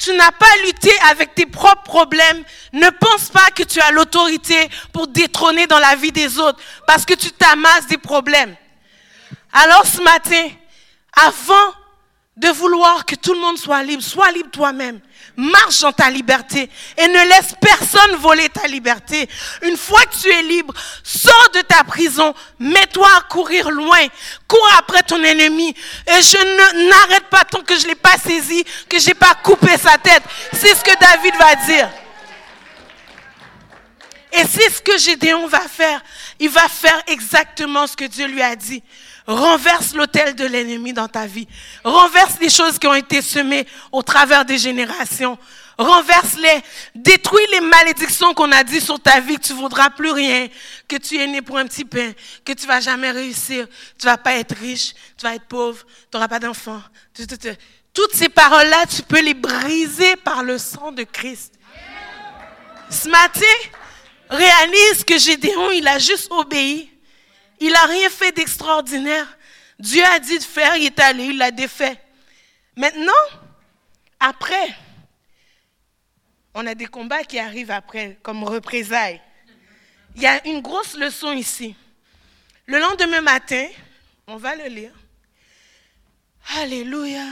tu n'as pas lutté avec tes propres problèmes, ne pense pas que tu as l'autorité pour détrôner dans la vie des autres parce que tu t'amasses des problèmes. Alors ce matin, avant de vouloir que tout le monde soit libre. Sois libre toi-même. Marche dans ta liberté et ne laisse personne voler ta liberté. Une fois que tu es libre, sors de ta prison, mets-toi à courir loin, cours après ton ennemi. Et je n'arrête pas tant que je l'ai pas saisi, que j'ai pas coupé sa tête. C'est ce que David va dire. Et c'est ce que Gédéon va faire. Il va faire exactement ce que Dieu lui a dit. Renverse l'autel de l'ennemi dans ta vie. Renverse les choses qui ont été semées au travers des générations. Renverse-les. Détruis les malédictions qu'on a dit sur ta vie, que tu voudras plus rien, que tu es né pour un petit pain, que tu vas jamais réussir, tu vas pas être riche, tu vas être pauvre, tu n'auras pas d'enfant. Toutes ces paroles-là, tu peux les briser par le sang de Christ. Ce matin, réalise que Gédéon, il a juste obéi. Il n'a rien fait d'extraordinaire. Dieu a dit de faire, il est allé, il l'a défait. Maintenant, après, on a des combats qui arrivent après, comme représailles. Il y a une grosse leçon ici. Le lendemain matin, on va le lire. Alléluia.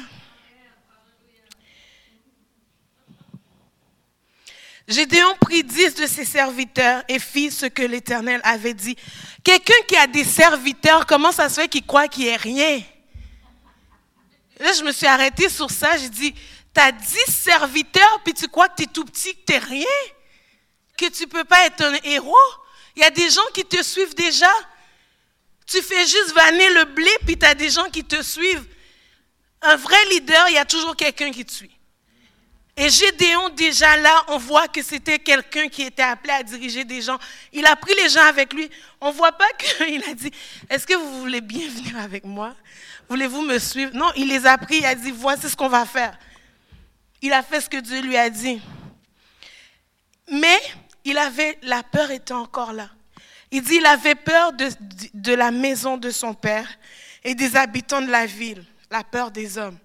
Gédéon prit dix de ses serviteurs et fit ce que l'Éternel avait dit. Quelqu'un qui a des serviteurs, comment ça se fait qu'il croit qu'il a rien? Là, je me suis arrêtée sur ça. J'ai dit, tu as dix serviteurs, puis tu crois que tu es tout petit, que tu n'es rien? Que tu peux pas être un héros? Il y a des gens qui te suivent déjà? Tu fais juste vanner le blé, puis tu as des gens qui te suivent. Un vrai leader, il y a toujours quelqu'un qui te suit. Et Gédéon, déjà là, on voit que c'était quelqu'un qui était appelé à diriger des gens. Il a pris les gens avec lui. On ne voit pas qu'il a dit, est-ce que vous voulez bien venir avec moi? Voulez-vous me suivre? Non, il les a pris, il a dit, voici ce qu'on va faire. Il a fait ce que Dieu lui a dit. Mais il avait, la peur était encore là. Il dit, il avait peur de, de la maison de son père et des habitants de la ville, la peur des hommes.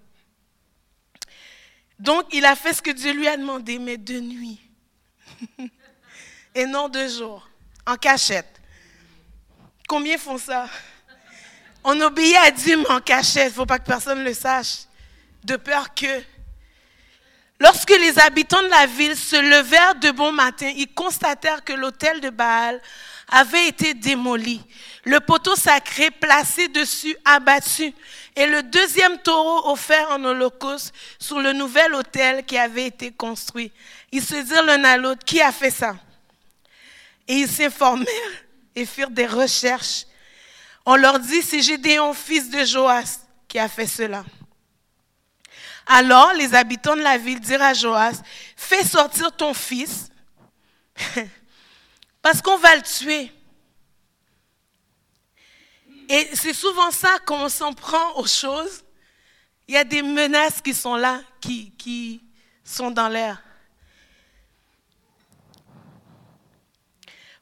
Donc, il a fait ce que Dieu lui a demandé, mais de nuit. Et non de jour, en cachette. Combien font ça? On obéit à Dieu, mais en cachette. Il ne faut pas que personne le sache. De peur que. Lorsque les habitants de la ville se levèrent de bon matin, ils constatèrent que l'autel de Baal avait été démoli, le poteau sacré placé dessus abattu, et le deuxième taureau offert en holocauste sur le nouvel autel qui avait été construit. Ils se dirent l'un à l'autre, qui a fait ça? Et ils s'informèrent et firent des recherches. On leur dit, c'est Gédéon, fils de Joas, qui a fait cela. Alors les habitants de la ville dirent à Joas, fais sortir ton fils, parce qu'on va le tuer. Et c'est souvent ça quand s'en prend aux choses. Il y a des menaces qui sont là, qui, sont dans l'air.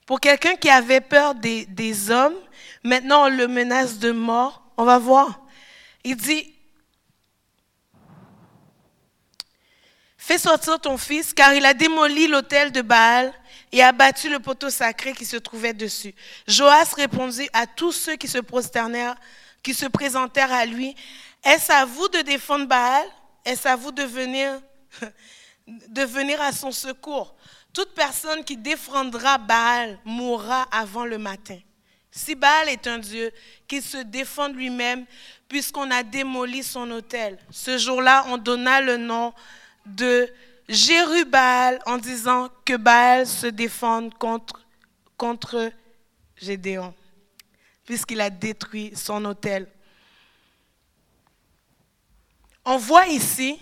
Pour quelqu'un qui avait peur des, des, hommes, maintenant on le menace de mort. On va voir. Il dit, fais sortir ton fils, car il a démoli l'autel de Baal et abattu le poteau sacré qui se trouvait dessus. Joas répondit à tous ceux qui se prosternèrent, qui se présentèrent à lui, Est-ce à vous de défendre Baal? Est-ce à vous de venir, de venir à son secours? Toute personne qui défendra Baal mourra avant le matin. Si Baal est un Dieu, qu'il se défende lui-même, puisqu'on a démoli son autel. Ce jour-là, on donna le nom de Jérubal en disant que Baal se défende contre, contre Gédéon, puisqu'il a détruit son hôtel. On voit ici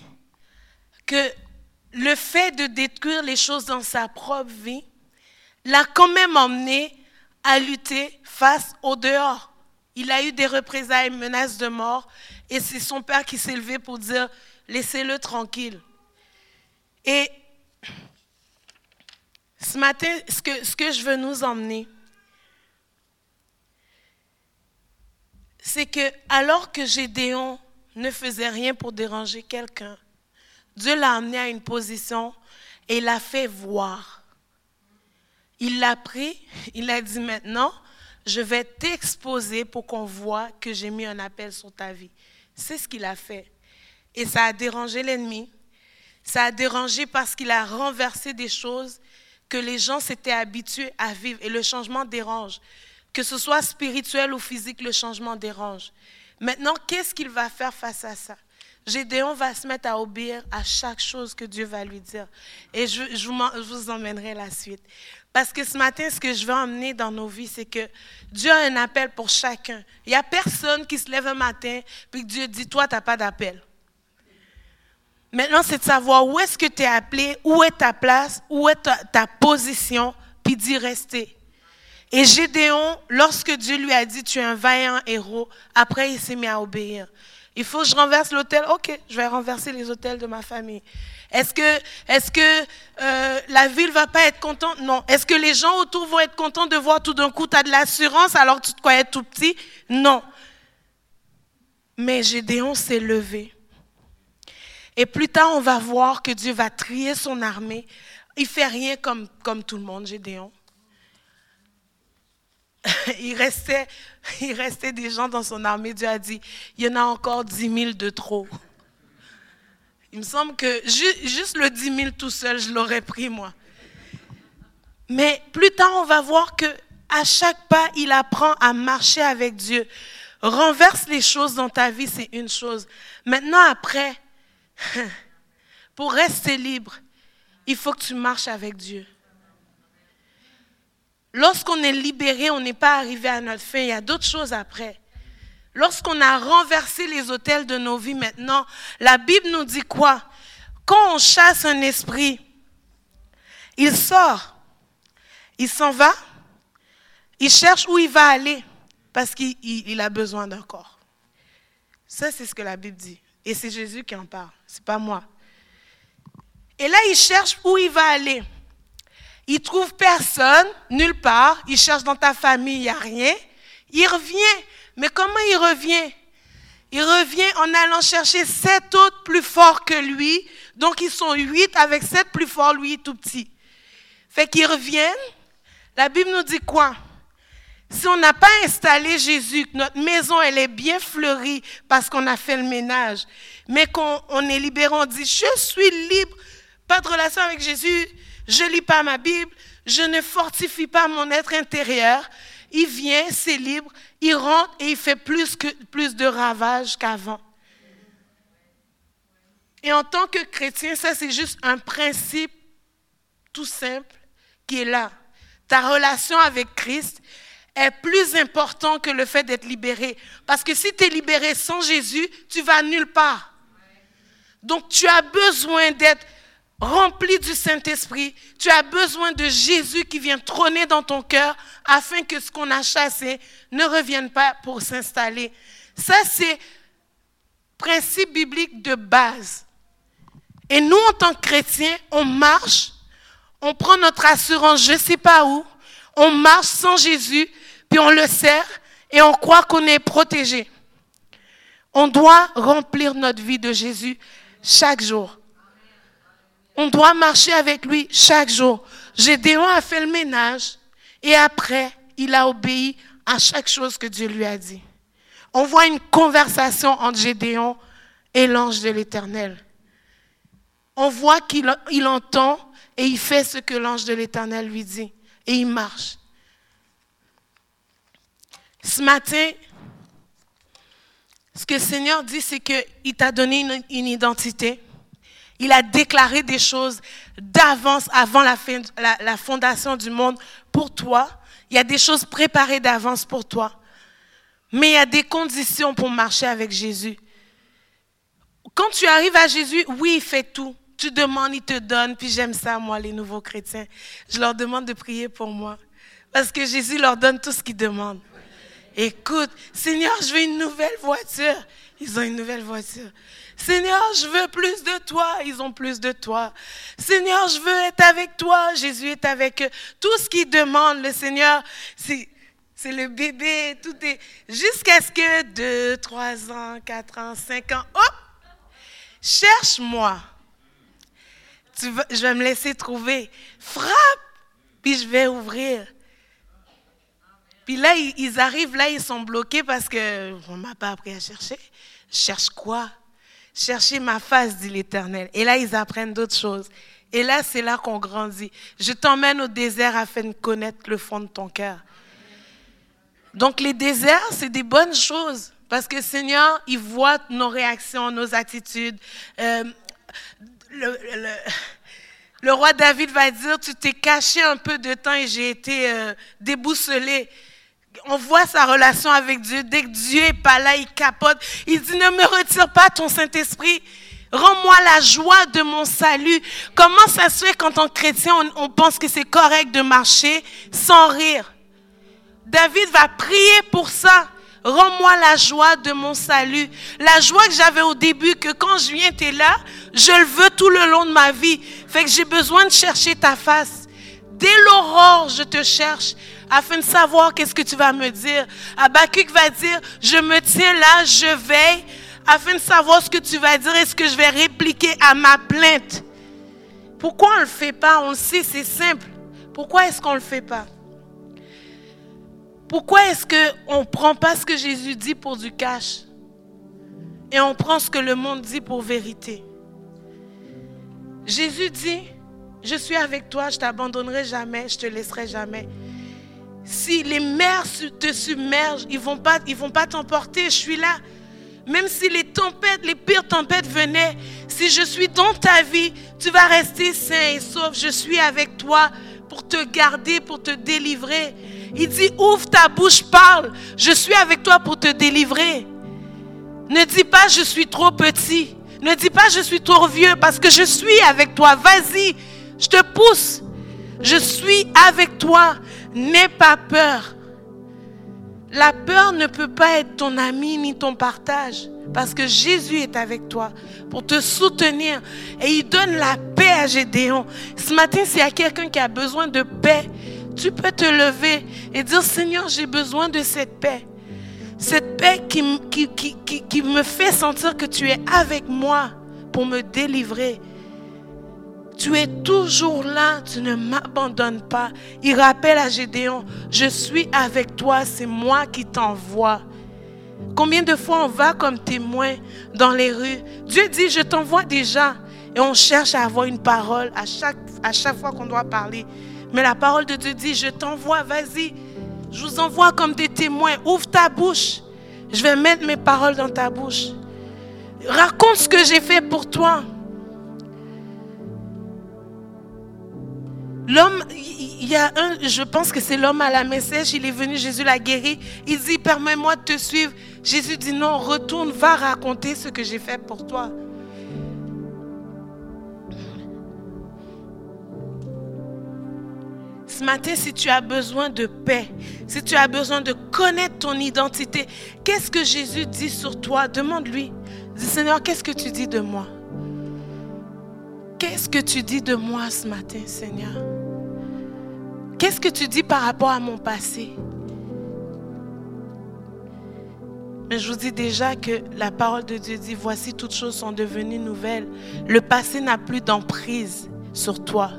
que le fait de détruire les choses dans sa propre vie l'a quand même emmené à lutter face au dehors. Il a eu des représailles, menaces de mort, et c'est son père qui s'est levé pour dire, laissez-le tranquille. Et ce matin, ce que, je veux nous emmener, c'est que alors que Gédéon ne faisait rien pour déranger quelqu'un, Dieu l'a amené à une position et l'a fait voir. Il l'a pris, il a dit maintenant, je vais t'exposer pour qu'on voit que j'ai mis un appel sur ta vie. C'est ce qu'il a fait. Et ça a dérangé l'ennemi. Ça a dérangé parce qu'il a renversé des choses que les gens s'étaient habitués à vivre. Et le changement dérange. Que ce soit spirituel ou physique, le changement dérange. Maintenant, qu'est-ce qu'il va faire face à ça? Gédéon va se mettre à obéir à chaque chose que Dieu va lui dire. Et je, vous, emmènerai la suite. Parce que ce matin, ce que je veux emmener dans nos vies, c'est que Dieu a un appel pour chacun. Il n'y a personne qui se lève un matin puis que Dieu dit, toi, tu n'as pas d'appel. Maintenant, c'est de savoir où est-ce que tu es appelé, où est ta place, où est ta, position, puis d'y rester. Et Gédéon, lorsque Dieu lui a dit, tu es un vaillant héros, après il s'est mis à obéir. Il faut que je renverse l'hôtel. Ok, je vais renverser les hôtels de ma famille. Est-ce que, est que euh, la ville va pas être contente? Non. Est-ce que les gens autour vont être contents de voir tout d'un coup, tu as de l'assurance alors que tu te croyais tout petit? Non. Mais Gédéon s'est levé. Et plus tard, on va voir que Dieu va trier son armée. Il fait rien comme, comme tout le monde, Gédéon. il, restait, il restait des gens dans son armée. Dieu a dit, il y en a encore 10 000 de trop. Il me semble que juste le 10 000 tout seul, je l'aurais pris, moi. Mais plus tard, on va voir que à chaque pas, il apprend à marcher avec Dieu. Renverse les choses dans ta vie, c'est une chose. Maintenant, après, pour rester libre, il faut que tu marches avec Dieu. Lorsqu'on est libéré, on n'est pas arrivé à notre fin. Il y a d'autres choses après. Lorsqu'on a renversé les hôtels de nos vies maintenant, la Bible nous dit quoi? Quand on chasse un esprit, il sort, il s'en va, il cherche où il va aller parce qu'il a besoin d'un corps. Ça, c'est ce que la Bible dit. Et c'est Jésus qui en parle, c'est pas moi. Et là, il cherche où il va aller. Il trouve personne, nulle part. Il cherche dans ta famille, il n'y a rien. Il revient. Mais comment il revient? Il revient en allant chercher sept autres plus forts que lui. Donc ils sont huit avec sept plus forts, lui tout petit. Fait qu'ils reviennent. La Bible nous dit quoi? Si on n'a pas installé Jésus, que notre maison elle est bien fleurie parce qu'on a fait le ménage, mais qu'on est libéré, on dit je suis libre, pas de relation avec Jésus, je lis pas ma Bible, je ne fortifie pas mon être intérieur. Il vient, c'est libre, il rentre et il fait plus, que, plus de ravages qu'avant. Et en tant que chrétien, ça c'est juste un principe tout simple qui est là. Ta relation avec Christ est plus important que le fait d'être libéré. Parce que si tu es libéré sans Jésus, tu vas nulle part. Donc tu as besoin d'être rempli du Saint-Esprit, tu as besoin de Jésus qui vient trôner dans ton cœur afin que ce qu'on a chassé ne revienne pas pour s'installer. Ça, c'est principe biblique de base. Et nous, en tant que chrétiens, on marche, on prend notre assurance, je ne sais pas où, on marche sans Jésus, puis on le sert et on croit qu'on est protégé. On doit remplir notre vie de Jésus chaque jour. On doit marcher avec lui chaque jour. Gédéon a fait le ménage et après, il a obéi à chaque chose que Dieu lui a dit. On voit une conversation entre Gédéon et l'ange de l'Éternel. On voit qu'il entend et il fait ce que l'ange de l'Éternel lui dit. Et il marche. Ce matin, ce que le Seigneur dit, c'est qu'il t'a donné une identité. Il a déclaré des choses d'avance, avant la, fondation du monde pour toi. Il y a des choses préparées d'avance pour toi. Mais il y a des conditions pour marcher avec Jésus. Quand tu arrives à Jésus, oui, il fait tout. Tu demandes, il te donne. Puis j'aime ça, moi, les nouveaux chrétiens. Je leur demande de prier pour moi. Parce que Jésus leur donne tout ce qu'ils demandent. Écoute, Seigneur, je veux une nouvelle voiture. Ils ont une nouvelle voiture. Seigneur, je veux plus de toi. Ils ont plus de toi. Seigneur, je veux être avec toi. Jésus est avec eux. Tout ce qu'ils demandent, le Seigneur, c'est, c'est le bébé. Tout est jusqu'à ce que 2, 3 ans, 4 ans, 5 ans, hop, cherche-moi. je vais me laisser trouver. Frappe, puis je vais ouvrir. Puis là, ils arrivent, là, ils sont bloqués parce qu'on ne m'a pas appris à chercher. Cherche quoi? Cherchez ma face, dit l'Éternel. Et là, ils apprennent d'autres choses. Et là, c'est là qu'on grandit. Je t'emmène au désert afin de connaître le fond de ton cœur. Donc les déserts, c'est des bonnes choses. Parce que Seigneur, il voit nos réactions, nos attitudes. Euh, le, roi David va dire, tu t'es caché un peu de temps et j'ai été euh, déboussolé on voit sa relation avec Dieu. Dès que Dieu est pas là, il capote. Il dit, ne me retire pas ton Saint-Esprit. Rends-moi la joie de mon salut. Comment ça se fait qu'en tant que chrétien, on, pense que c'est correct de marcher sans rire? David va prier pour ça. Rends-moi la joie de mon salut. La joie que j'avais au début, que quand je viens, tu es là, je le veux tout le long de ma vie. Fait que j'ai besoin de chercher ta face. Dès l'aurore, je te cherche afin de savoir qu'est-ce que tu vas me dire. Abakuk va dire, je me tiens là, je veille, afin de savoir ce que tu vas dire et ce que je vais répliquer à ma plainte. Pourquoi on ne le fait pas? On sait, c'est simple. Pourquoi est-ce qu'on ne le fait pas? Pourquoi est-ce qu'on ne prend pas ce que Jésus dit pour du cash? Et on prend ce que le monde dit pour vérité? Jésus dit, je suis avec toi, je t'abandonnerai jamais, je te laisserai jamais. Si les mers te submergent, ils ne vont pas pas t'emporter, je suis là. Même si les tempêtes, les pires tempêtes venaient, si je suis dans ta vie, tu vas rester sain et sauf. Je suis avec toi pour te garder, pour te délivrer. Il dit, ouvre ta bouche, parle. Je suis avec toi pour te délivrer. Ne dis pas, je suis trop petit. Ne dis pas, je suis trop vieux, parce que je suis avec toi. Vas-y, je te pousse. Je suis avec toi. N'aie pas peur. La peur ne peut pas être ton ami ni ton partage. Parce que Jésus est avec toi pour te soutenir. Et il donne la paix à Gédéon. Ce matin, s'il y a quelqu'un qui a besoin de paix, tu peux te lever et dire, Seigneur, j'ai besoin de cette paix. Cette paix qui, qui, me fait sentir que tu es avec moi pour me délivrer. Tu es toujours là, tu ne m'abandonnes pas. Il rappelle à Gédéon, je suis avec toi, c'est moi qui t'envoie. Combien de fois on va comme témoin dans les rues? Dieu dit, je t'envoie déjà. Et on cherche à avoir une parole à chaque, à chaque fois qu'on doit parler. Mais la parole de Dieu dit, je t'envoie, vas-y. Je vous envoie comme des témoins. Ouvre ta bouche. Je vais mettre mes paroles dans ta bouche. Raconte ce que j'ai fait pour toi. L'homme, il y a un, je pense que c'est l'homme à la message, il est venu, Jésus l'a guéri. Il dit, permets-moi de te suivre. Jésus dit, non, retourne, va raconter ce que j'ai fait pour toi. Ce matin, si tu as besoin de paix, si tu as besoin de connaître ton identité, qu'est-ce que Jésus dit sur toi? Demande-lui. Seigneur, qu'est-ce que tu dis de moi? Qu'est-ce que tu dis de moi ce matin, Seigneur? Qu'est-ce que tu dis par rapport à mon passé? Mais je vous dis déjà que la parole de Dieu dit, voici toutes choses sont devenues nouvelles. Le passé n'a plus d'emprise sur toi.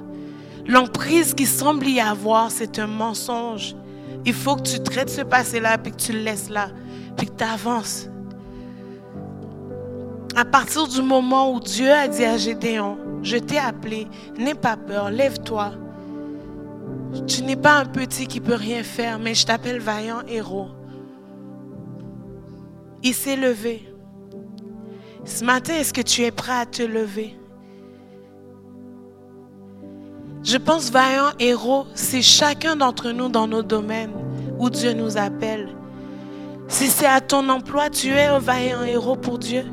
L'emprise qui semble y avoir, c'est un mensonge. Il faut que tu traites ce passé-là, puis que tu le laisses là, puis que tu avances. À partir du moment où Dieu a dit à Gédéon, je t'ai appelé, n'aie pas peur, lève-toi. Tu n'es pas un petit qui peut rien faire, mais je t'appelle vaillant héros. Il s'est levé. Ce matin, est-ce que tu es prêt à te lever? Je pense vaillant héros, c'est chacun d'entre nous dans nos domaines où Dieu nous appelle. Si c'est à ton emploi, tu es un vaillant héros pour Dieu.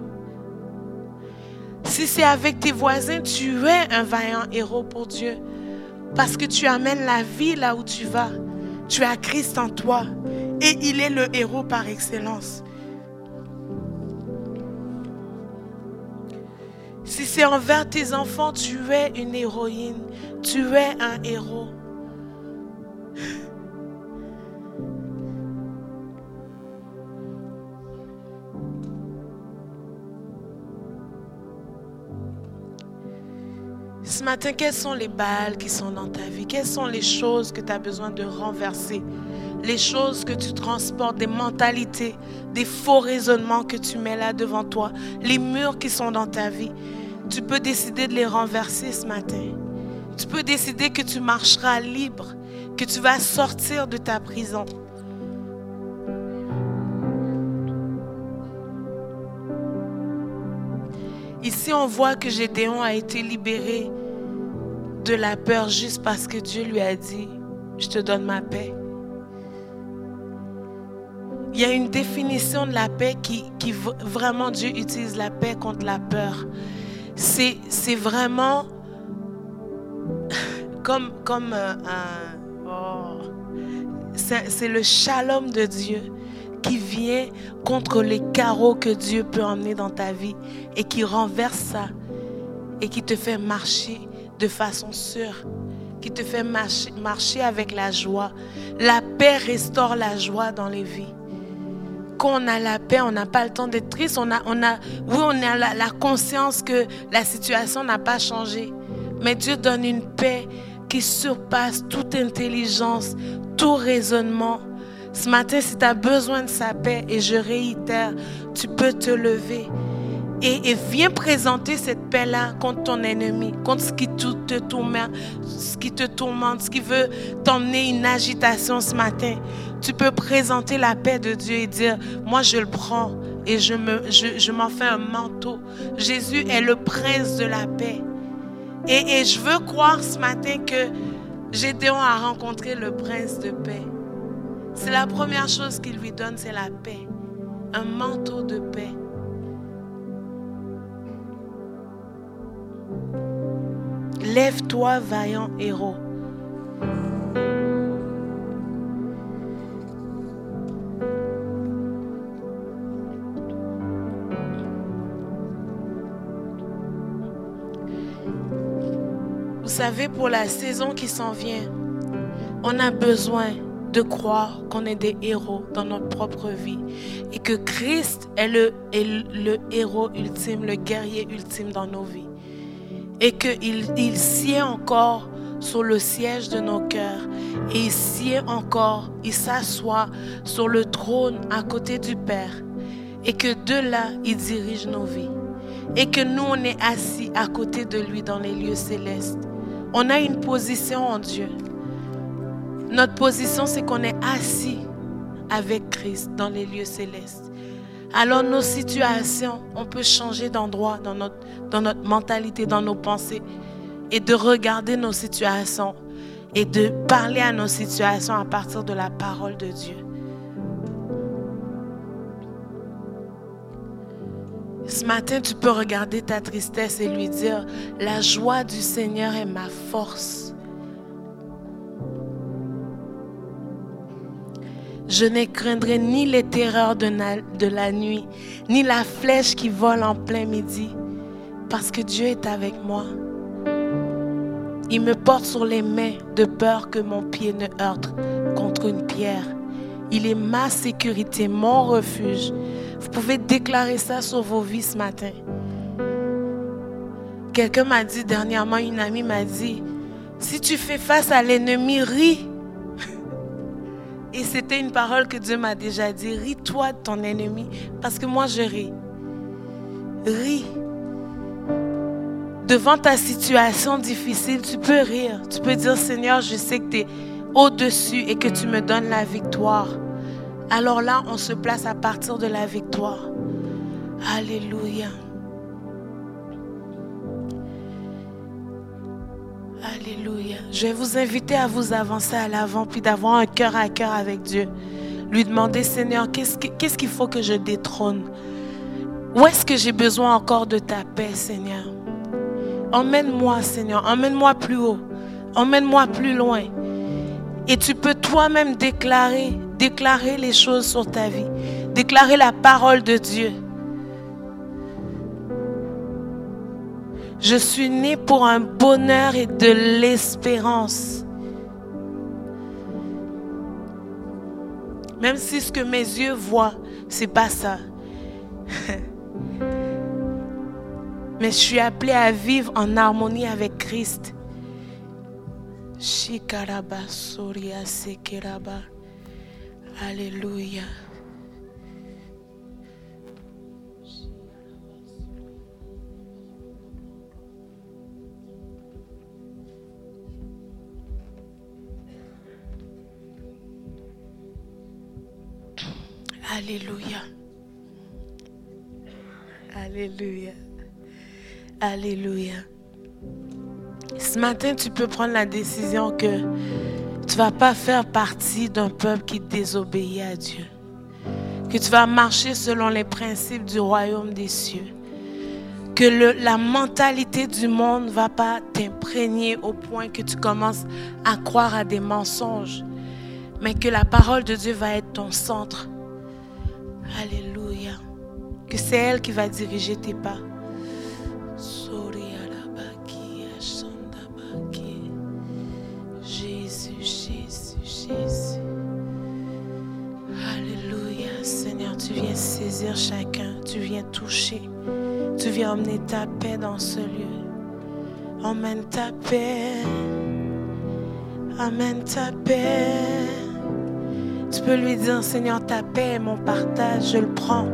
Si c'est avec tes voisins, tu es un vaillant héros pour Dieu. Parce que tu amènes la vie là où tu vas. Tu as Christ en toi. Et il est le héros par excellence. Si c'est envers tes enfants, tu es une héroïne. Tu es un héros. Ce matin, quelles sont les balles qui sont dans ta vie? Quelles sont les choses que tu as besoin de renverser? Les choses que tu transportes, des mentalités, des faux raisonnements que tu mets là devant toi, les murs qui sont dans ta vie. Tu peux décider de les renverser ce matin. Tu peux décider que tu marcheras libre, que tu vas sortir de ta prison. Ici, on voit que Gédéon a été libéré de la peur juste parce que Dieu lui a dit, je te donne ma paix. Il y a une définition de la paix qui, vraiment Dieu utilise la paix contre la peur. C'est, vraiment comme, comme un... Oh, c'est le shalom de Dieu qui vient contre les carreaux que Dieu peut emmener dans ta vie et qui renverse ça et qui te fait marcher de façon sûre, qui te fait marcher, avec la joie. La paix restaure la joie dans les vies. Quand on a la paix, on n'a pas le temps d'être triste. On a, on a, oui, on a la conscience que la situation n'a pas changé. Mais Dieu donne une paix qui surpasse toute intelligence, tout raisonnement. Ce matin, si tu as besoin de sa paix, et je réitère, tu peux te lever. Et, viens présenter cette paix-là contre ton ennemi, contre ce qui te tourmente, ce qui te tourmente, ce qui veut t'emmener une agitation ce matin. Tu peux présenter la paix de Dieu et dire, moi je le prends et je m'en fais un manteau. Jésus est le prince de la paix. Et, et je veux croire ce matin que Gédéon a rencontré le prince de paix. C'est la première chose qu'il lui donne, c'est la paix. Un manteau de paix. Lève-toi, vaillant héros. Vous savez, pour la saison qui s'en vient, on a besoin de croire qu'on est des héros dans notre propre vie et que Christ est le, héros ultime, le guerrier ultime dans nos vies et qu'il il sied encore sur le siège de nos cœurs et il sied encore, il s'assoit sur le trône à côté du Père et que de là, il dirige nos vies et que nous, on est assis à côté de lui dans les lieux célestes. On a une position en Dieu. Notre position, c'est qu'on est assis avec Christ dans les lieux célestes. Alors nos situations, on peut changer d'endroit dans notre, dans notre mentalité, dans nos pensées, et de regarder nos situations et de parler à nos situations à partir de la parole de Dieu. Ce matin, tu peux regarder ta tristesse et lui dire, la joie du Seigneur est ma force. Je ne craindrai ni les terreurs de la, nuit, ni la flèche qui vole en plein midi, parce que Dieu est avec moi. Il me porte sur les mains de peur que mon pied ne heurte contre une pierre. Il est ma sécurité, mon refuge. Vous pouvez déclarer ça sur vos vies ce matin. Quelqu'un m'a dit dernièrement, une amie m'a dit, si tu fais face à l'ennemi, ris. Et c'était une parole que Dieu m'a déjà dit. Ris-toi de ton ennemi, parce que moi je ris. Ris. Devant ta situation difficile, tu peux rire. Tu peux dire, Seigneur, je sais que tu es au-dessus et que tu me donnes la victoire. Alors là, on se place à partir de la victoire. Alléluia. Alléluia. Je vais vous inviter à vous avancer à l'avant, puis d'avoir un cœur à cœur avec Dieu. Lui demander, Seigneur, qu'est-ce qu'il faut que je détrône? Où est-ce que j'ai besoin encore de ta paix, Seigneur? Emmène-moi, Seigneur. Emmène-moi plus haut. Emmène-moi plus loin. Et tu peux toi-même déclarer, déclarer les choses sur ta vie. Déclarer la parole de Dieu. Je suis né pour un bonheur et de l'espérance. Même si ce que mes yeux voient, c'est pas ça. Mais je suis appelé à vivre en harmonie avec Christ. Alléluia. Alléluia. Alléluia. Alléluia. Ce matin, tu peux prendre la décision que tu vas pas faire partie d'un peuple qui désobéit à Dieu. Que tu vas marcher selon les principes du royaume des cieux. Que la mentalité du monde ne va pas t'imprégner au point que tu commences à croire à des mensonges. Mais que la parole de Dieu va être ton centre Alléluia. Que c'est elle qui va diriger tes pas. Jésus, Jésus, Jésus. Alléluia. Seigneur, tu viens saisir chacun. Tu viens toucher. Tu viens emmener ta paix dans ce lieu. Emmène ta paix. Amène ta paix. Tu peux lui dire, Seigneur, ta paix est mon partage, je le prends.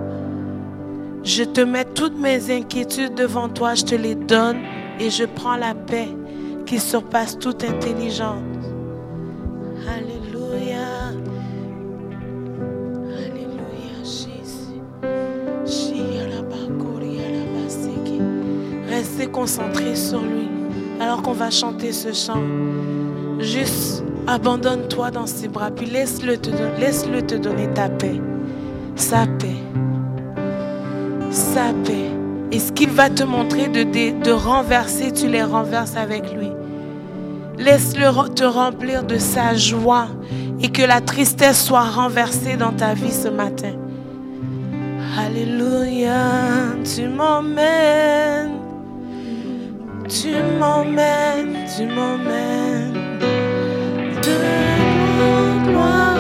Je te mets toutes mes inquiétudes devant toi, je te les donne et je prends la paix qui surpasse toute intelligence. Alléluia. Alléluia, Jésus. Restez concentrés sur lui alors qu'on va chanter ce chant. Juste abandonne-toi dans ses bras, puis laisse-le te, donner ta paix, sa paix, sa paix. Et ce qu'il va te montrer de, de, renverser, tu les renverses avec lui. Laisse-le te remplir de sa joie et que la tristesse soit renversée dans ta vie ce matin. Alléluia, tu m'emmènes, tu m'emmènes, tu m'emmènes de gloire.